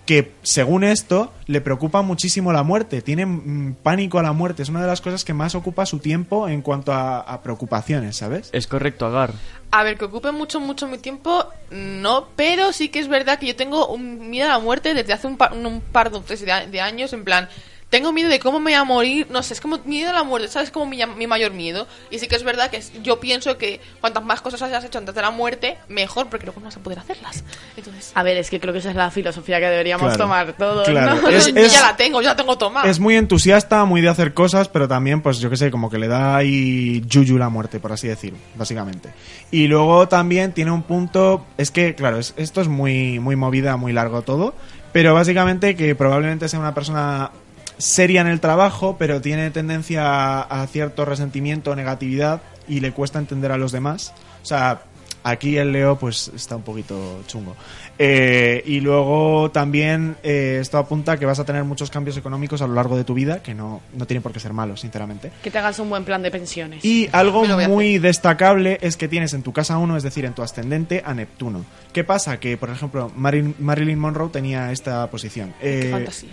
que, según esto, le preocupa muchísimo la muerte, tiene mm, pánico a la muerte, es una de las cosas que más ocupa su tiempo en cuanto a, a preocupaciones, ¿sabes? Es correcto, Agar. A ver, que ocupe mucho, mucho mi tiempo, no, pero sí que es verdad que yo tengo un miedo a la muerte desde hace un par, un par de, de años, en plan, tengo miedo de cómo me voy a morir, no sé, es como miedo a la muerte, ¿sabes? Como mi, mi mayor miedo. Y sí que es verdad que es- yo pienso que cuantas más cosas hayas hecho antes de la muerte, mejor, porque luego no vas a poder hacerlas. Entonces, A ver, es que creo que esa es la filosofía que deberíamos Claro, tomar todos, claro. ¿no? Es- yo es- ya la tengo, yo la tengo tomada. Es muy entusiasta, muy de hacer cosas, pero también, pues yo que sé, como que le da ahí yuyu la muerte, por así decirlo, básicamente. Y luego también tiene un punto, es que, claro, es- esto es muy, muy movida, muy largo todo, pero básicamente que probablemente sea una persona seria en el trabajo, pero tiene tendencia a, a cierto resentimiento o negatividad y le cuesta entender a los demás. O sea, aquí el Leo pues está un poquito chungo. Eh, y luego también eh, esto apunta a que vas a tener muchos cambios económicos a lo largo de tu vida, que no, no tiene por qué ser malos, sinceramente. Que te hagas un buen plan de pensiones. Y algo muy destacable es que tienes en tu casa 1, es decir, en tu ascendente, a Neptuno. ¿Qué pasa? Que, por ejemplo, Marilyn, Marilyn Monroe tenía esta posición. Qué Eh, fantasía.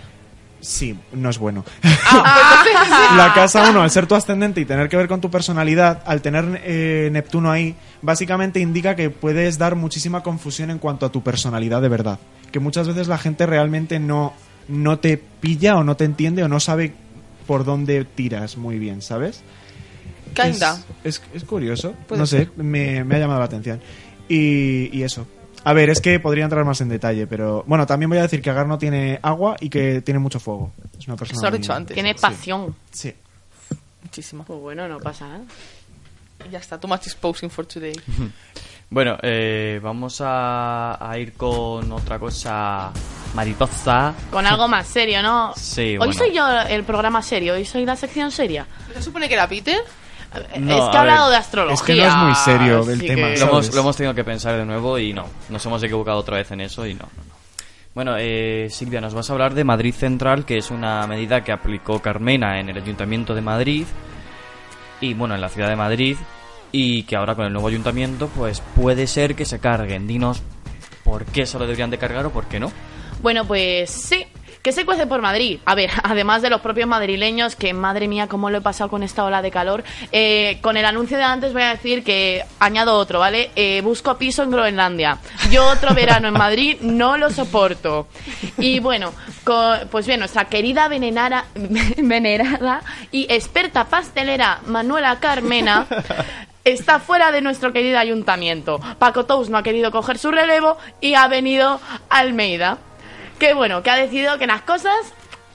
Sí, no es bueno. Ah, La casa 1, al ser tu ascendente y tener que ver con tu personalidad, al tener eh, Neptuno ahí, básicamente indica que puedes dar muchísima confusión en cuanto a tu personalidad de verdad. Que muchas veces la gente realmente no, no te pilla o no te entiende o no sabe por dónde tiras muy bien, ¿sabes? Kinda. Es, es, es curioso, no sé, me, me ha llamado la atención. Y, y eso. A ver, es que podría entrar más en detalle, pero bueno, también voy a decir que Agar no tiene agua y que tiene mucho fuego. Es una persona Eso lo he dicho antes. Tiene pasión. Sí. Muchísimo. Pues bueno, no pasa nada. Y ya está, too much exposing for today. Bueno, eh, vamos a, a ir con otra cosa mariposa. Con algo más serio, ¿no? Sí, Hoy bueno. soy yo el programa serio, hoy soy la sección seria. ¿Se supone que era Peter? No, es que ha hablado ver. de astrología. Es que no es muy serio el tema, que- Lo hemos, ¿sabes? lo hemos tenido que pensar de nuevo y no, nos hemos equivocado otra vez en eso y no, no, no. Bueno, eh, Silvia, nos vas a hablar de Madrid Central, que es una medida que aplicó Carmena en el Ayuntamiento de Madrid y bueno, en la ciudad de Madrid y que ahora con el nuevo ayuntamiento pues puede ser que se carguen. Dinos por qué se lo deberían de cargar o por qué no. Bueno, pues sí. Que se cuece por Madrid. A ver, además de los propios madrileños, que madre mía, cómo lo he pasado con esta ola de calor. Eh, con el anuncio de antes voy a decir que añado otro, ¿vale? Eh, busco piso en Groenlandia. Yo otro verano en Madrid no lo soporto. Y bueno, pues bien, nuestra querida venenara, venerada y experta pastelera Manuela Carmena está fuera de nuestro querido ayuntamiento. Paco Tous no ha querido coger su relevo y ha venido Almeida. Que bueno, que ha decidido que las cosas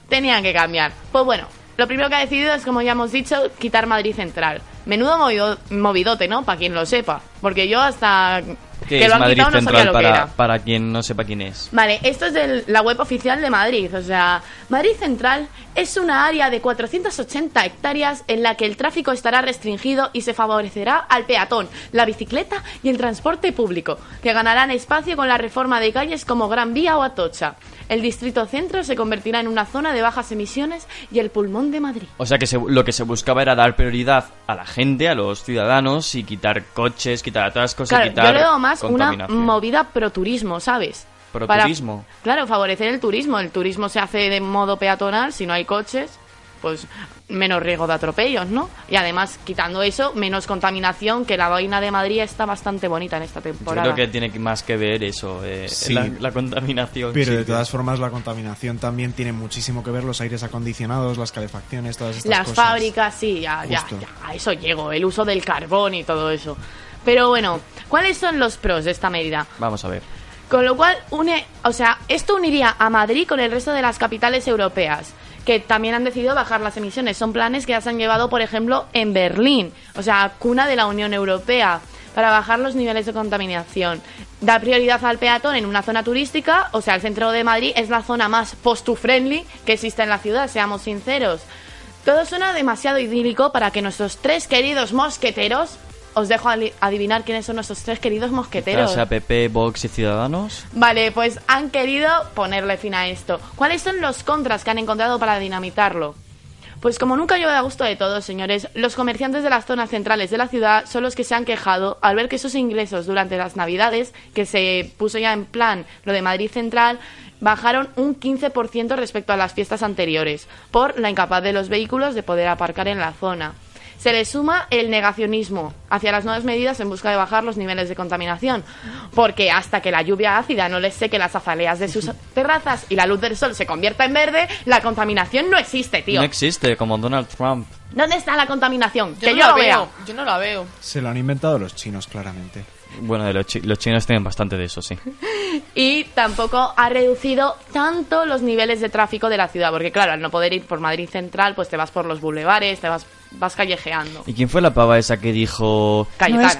tenían que cambiar. Pues bueno, lo primero que ha decidido es, como ya hemos dicho, quitar Madrid Central. Menudo movido- movidote, ¿no? Para quien lo sepa. Porque yo hasta ¿Qué que es lo han Madrid quitado no sabía Central lo que para, era. para quien no sepa quién es? Vale, esto es de la web oficial de Madrid. O sea, Madrid Central es una área de 480 hectáreas en la que el tráfico estará restringido y se favorecerá al peatón, la bicicleta y el transporte público, que ganarán espacio con la reforma de calles como Gran Vía o Atocha. El distrito centro se convertirá en una zona de bajas emisiones y el pulmón de Madrid. O sea que se- lo que se buscaba era dar prioridad a la gente, a los ciudadanos y quitar coches, quitar atascos y Claro, quitar yo veo más una movida pro turismo, ¿sabes? Proturismo. Para, claro, favorecer el turismo. El turismo se hace de modo peatonal si no hay coches. pues menos riesgo de atropellos, ¿no? Y además, quitando eso, menos contaminación, que la vaina de Madrid está bastante bonita en esta Yo temporada. creo que tiene más que ver eso, eh, Sí. la, la contaminación. Pero sí, de todas formas la contaminación también tiene muchísimo que ver los aires acondicionados, las calefacciones, todas estas Las cosas. fábricas, sí, ya, ya, ya, a eso llego, el uso del carbón y todo eso. Pero bueno, ¿cuáles son los pros de esta medida? Vamos a ver. Con lo cual une, o sea, esto uniría a Madrid con el resto de las capitales europeas, que también han decidido bajar las emisiones. Son planes que ya se han llevado, por ejemplo, en Berlín, o sea, cuna de la Unión Europea, para bajar los niveles de contaminación. Da prioridad al peatón en una zona turística, o sea, el centro de Madrid es la zona más post-friendly que existe en la ciudad, seamos sinceros. Todo suena demasiado idílico para que nuestros tres queridos mosqueteros, os dejo adivinar quiénes son nuestros tres queridos mosqueteros. Sea, PP, Vox y Ciudadanos. Vale, pues han querido ponerle fin a esto. ¿Cuáles son los contras que han encontrado para dinamitarlo? Pues como nunca llueve a gusto de todos, señores, los comerciantes de las zonas centrales de la ciudad son los que se han quejado al ver que sus ingresos durante las Navidades, que se puso ya en plan lo de Madrid Central, bajaron un 15% respecto a las fiestas anteriores, por la incapaz de los vehículos de poder aparcar en la zona. Se le suma el negacionismo hacia las nuevas medidas en busca de bajar los niveles de contaminación, porque hasta que la lluvia ácida no les seque las azaleas de sus terrazas y la luz del sol se convierta en verde, la contaminación no existe, tío. No existe, como Donald Trump. ¿Dónde está la contaminación? que no yo la lo veo. vea. Yo no la veo. Se lo han inventado los chinos, claramente. Bueno, de los, chi- los chinos tienen bastante de eso, sí. Y tampoco ha reducido tanto los niveles de tráfico de la ciudad, porque claro, al no poder ir por Madrid Central, pues te vas por los bulevares, te vas, vas callejeando. ¿Y quién fue la pava esa que dijo... Cayetana. No es-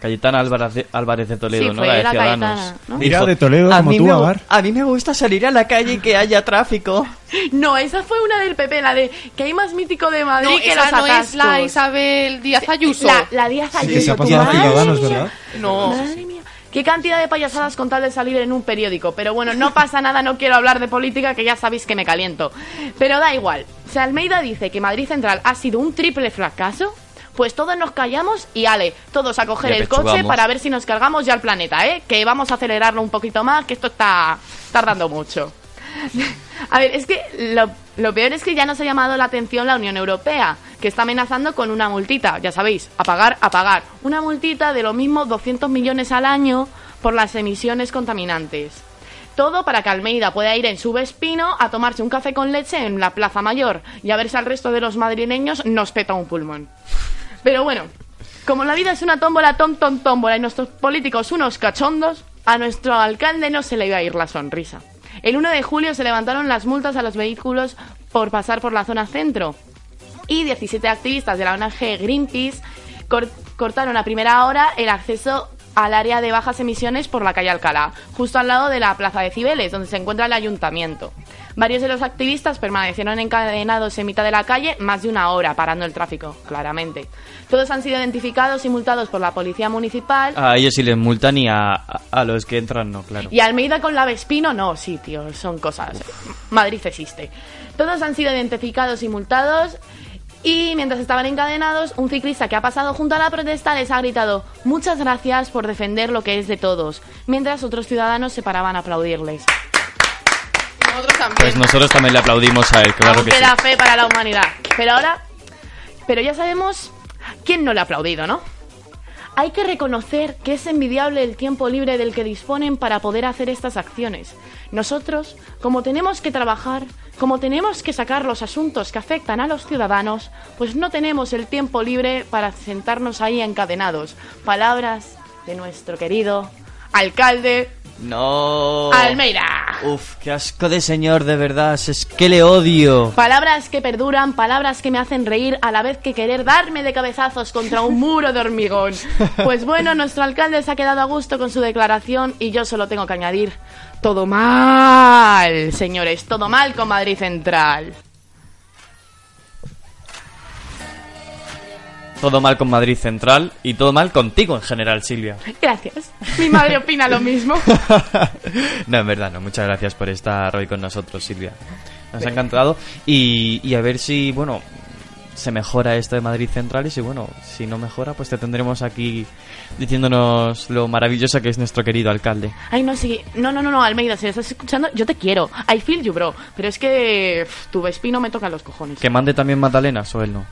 Cayetana Álvarez de, Álvarez de Toledo, Sí, ¿no? fue La de la Ciudadanos. Cayetana, ¿no? Mira, de Toledo, a como mí tú, me, Agar". A mí me gusta salir a la calle y que haya tráfico. No, esa fue una del PP, la de que hay más mítico de Madrid No, que esa los no es la. Isabel Díaz Ayuso. La, la Díaz Ayuso. que se ha tu pasado a Ciudadanos. ¿verdad? No. Madre mía. Qué cantidad de payasadas con tal de salir en un periódico. Pero bueno, no pasa nada, no quiero hablar de política, que ya sabéis que me caliento. Pero da igual. Si Almeida dice que Madrid Central ha sido un triple fracaso, pues todos nos callamos y ale, todos a coger el coche para ver si nos cargamos ya el planeta, ¿eh? Que vamos a acelerarlo un poquito más, que esto está tardando mucho. A ver, es que lo, lo peor es que ya nos ha llamado la atención la Unión Europea, que está amenazando con una multita, ya sabéis, a pagar, a pagar. Una multita de lo mismo 200 millones al año por las emisiones contaminantes. Todo para que Almeida pueda ir en su Vespino a tomarse un café con leche en la Plaza Mayor y a ver si al resto de los madrileños nos peta un pulmón. Pero bueno, como la vida es una tómbola, tom, tom, tómbola y nuestros políticos unos cachondos, a nuestro alcalde no se le iba a ir la sonrisa. El 1 de julio se levantaron las multas a los vehículos por pasar por la zona centro y 17 activistas de la ONG Greenpeace cor- cortaron a primera hora el acceso al área de bajas emisiones por la calle Alcalá, justo al lado de la Plaza de Cibeles, donde se encuentra el ayuntamiento. Varios de los activistas permanecieron encadenados en mitad de la calle más de una hora, parando el tráfico, claramente. Todos han sido identificados y multados por la policía municipal. A ellos sí les multan y a, a- a los que entran no, claro. Y Almeida con la Vespino, no, sí, tío, son cosas. Madrid existe. Todos han sido identificados y multados. Y mientras estaban encadenados, un ciclista que ha pasado junto a la protesta les ha gritado muchas gracias por defender lo que es de todos, mientras otros ciudadanos se paraban a aplaudirles. Nosotros también. Pues nosotros también le aplaudimos a él, claro Aún que sí. queda fe para la humanidad. Pero ahora, pero ya sabemos quién no le ha aplaudido, ¿no? Hay que reconocer que es envidiable el tiempo libre del que disponen para poder hacer estas acciones. Nosotros, como tenemos que trabajar, como tenemos que sacar los asuntos que afectan a los ciudadanos, pues no tenemos el tiempo libre para sentarnos ahí encadenados. Palabras de nuestro querido alcalde No. Almeida. Uf, qué asco de señor, de verdad. Es que le odio. Palabras que perduran, palabras que me hacen reír a la vez que querer darme de cabezazos contra un muro de hormigón. Pues bueno, nuestro alcalde se ha quedado a gusto con su declaración y yo solo tengo que añadir, todo mal, señores, todo mal con Madrid Central. Todo mal con Madrid Central y todo mal contigo en general, Silvia. Gracias. Mi madre opina lo mismo. no, en verdad, no. Muchas gracias por estar hoy con nosotros, Silvia. Nos ha encantado. Y, y a ver si, bueno, se mejora esto de Madrid Centrales y bueno, si no mejora, pues te tendremos aquí diciéndonos lo maravilloso que es nuestro querido alcalde. Ay, no, sí. No, no, no, no, Almeida, si estás escuchando, yo te quiero. I feel you, bro. Pero es que pff, tu Vespi no me toca los cojones. Que mande también magdalenas o él no.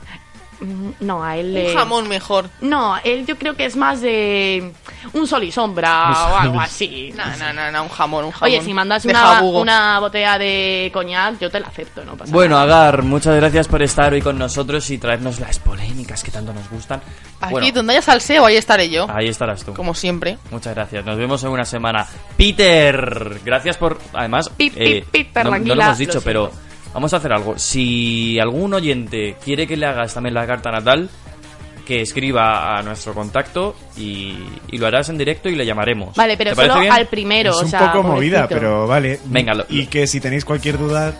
Mm, No, a él Un le... jamón mejor. No, él yo creo que es más de un sol y sombra o algo así. No, no, no, no, un jamón, un jamón. Oye, si mandas una, una botella de coñac, yo te la acepto, no pasa Bueno, nada. Agar, muchas gracias por estar hoy con nosotros y traernos las polémicas que tanto nos gustan. Aquí Bueno, donde haya salseo, ahí estaré yo. ahí estarás tú. Como siempre. Muchas gracias. Nos vemos en una semana. Peter, gracias por. Además, Pip, pip, eh, Peter, no, lo hemos lo dicho, siento. pero vamos a hacer algo. Si algún oyente quiere que le hagas también la carta natal, que escriba a nuestro contacto y, y lo harás en directo y le llamaremos. Vale, pero ¿Te parece solo bien? al primero, es o un sea, poco movida, pobrecito. pero vale. Venga, lo- y que si tenéis cualquier duda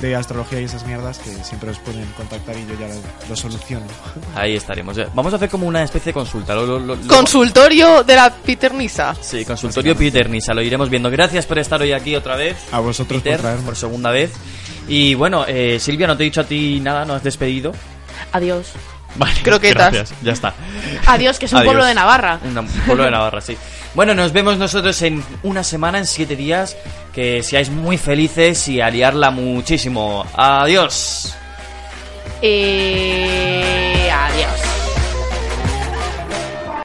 de astrología y esas mierdas, que siempre os pueden contactar y yo ya lo, lo soluciono. Ahí estaremos. Vamos a hacer como una especie de consulta. Lo- lo- lo- lo- Consultorio de la Piternisa. Sí, consultorio Peter Nisa, lo iremos viendo. Gracias por estar hoy aquí otra vez. A vosotros Peter, por traerme. por segunda vez. Y bueno, eh, Silvia, no te he dicho a ti nada, no has despedido. Adiós. Vale, Croquetas. Gracias, ya está. Adiós, que es un Adiós. pueblo de Navarra. Un pueblo de Navarra, sí. Bueno, nos vemos nosotros en una semana, en siete días. Que seáis muy felices y a liarla muchísimo. Adiós. Eh...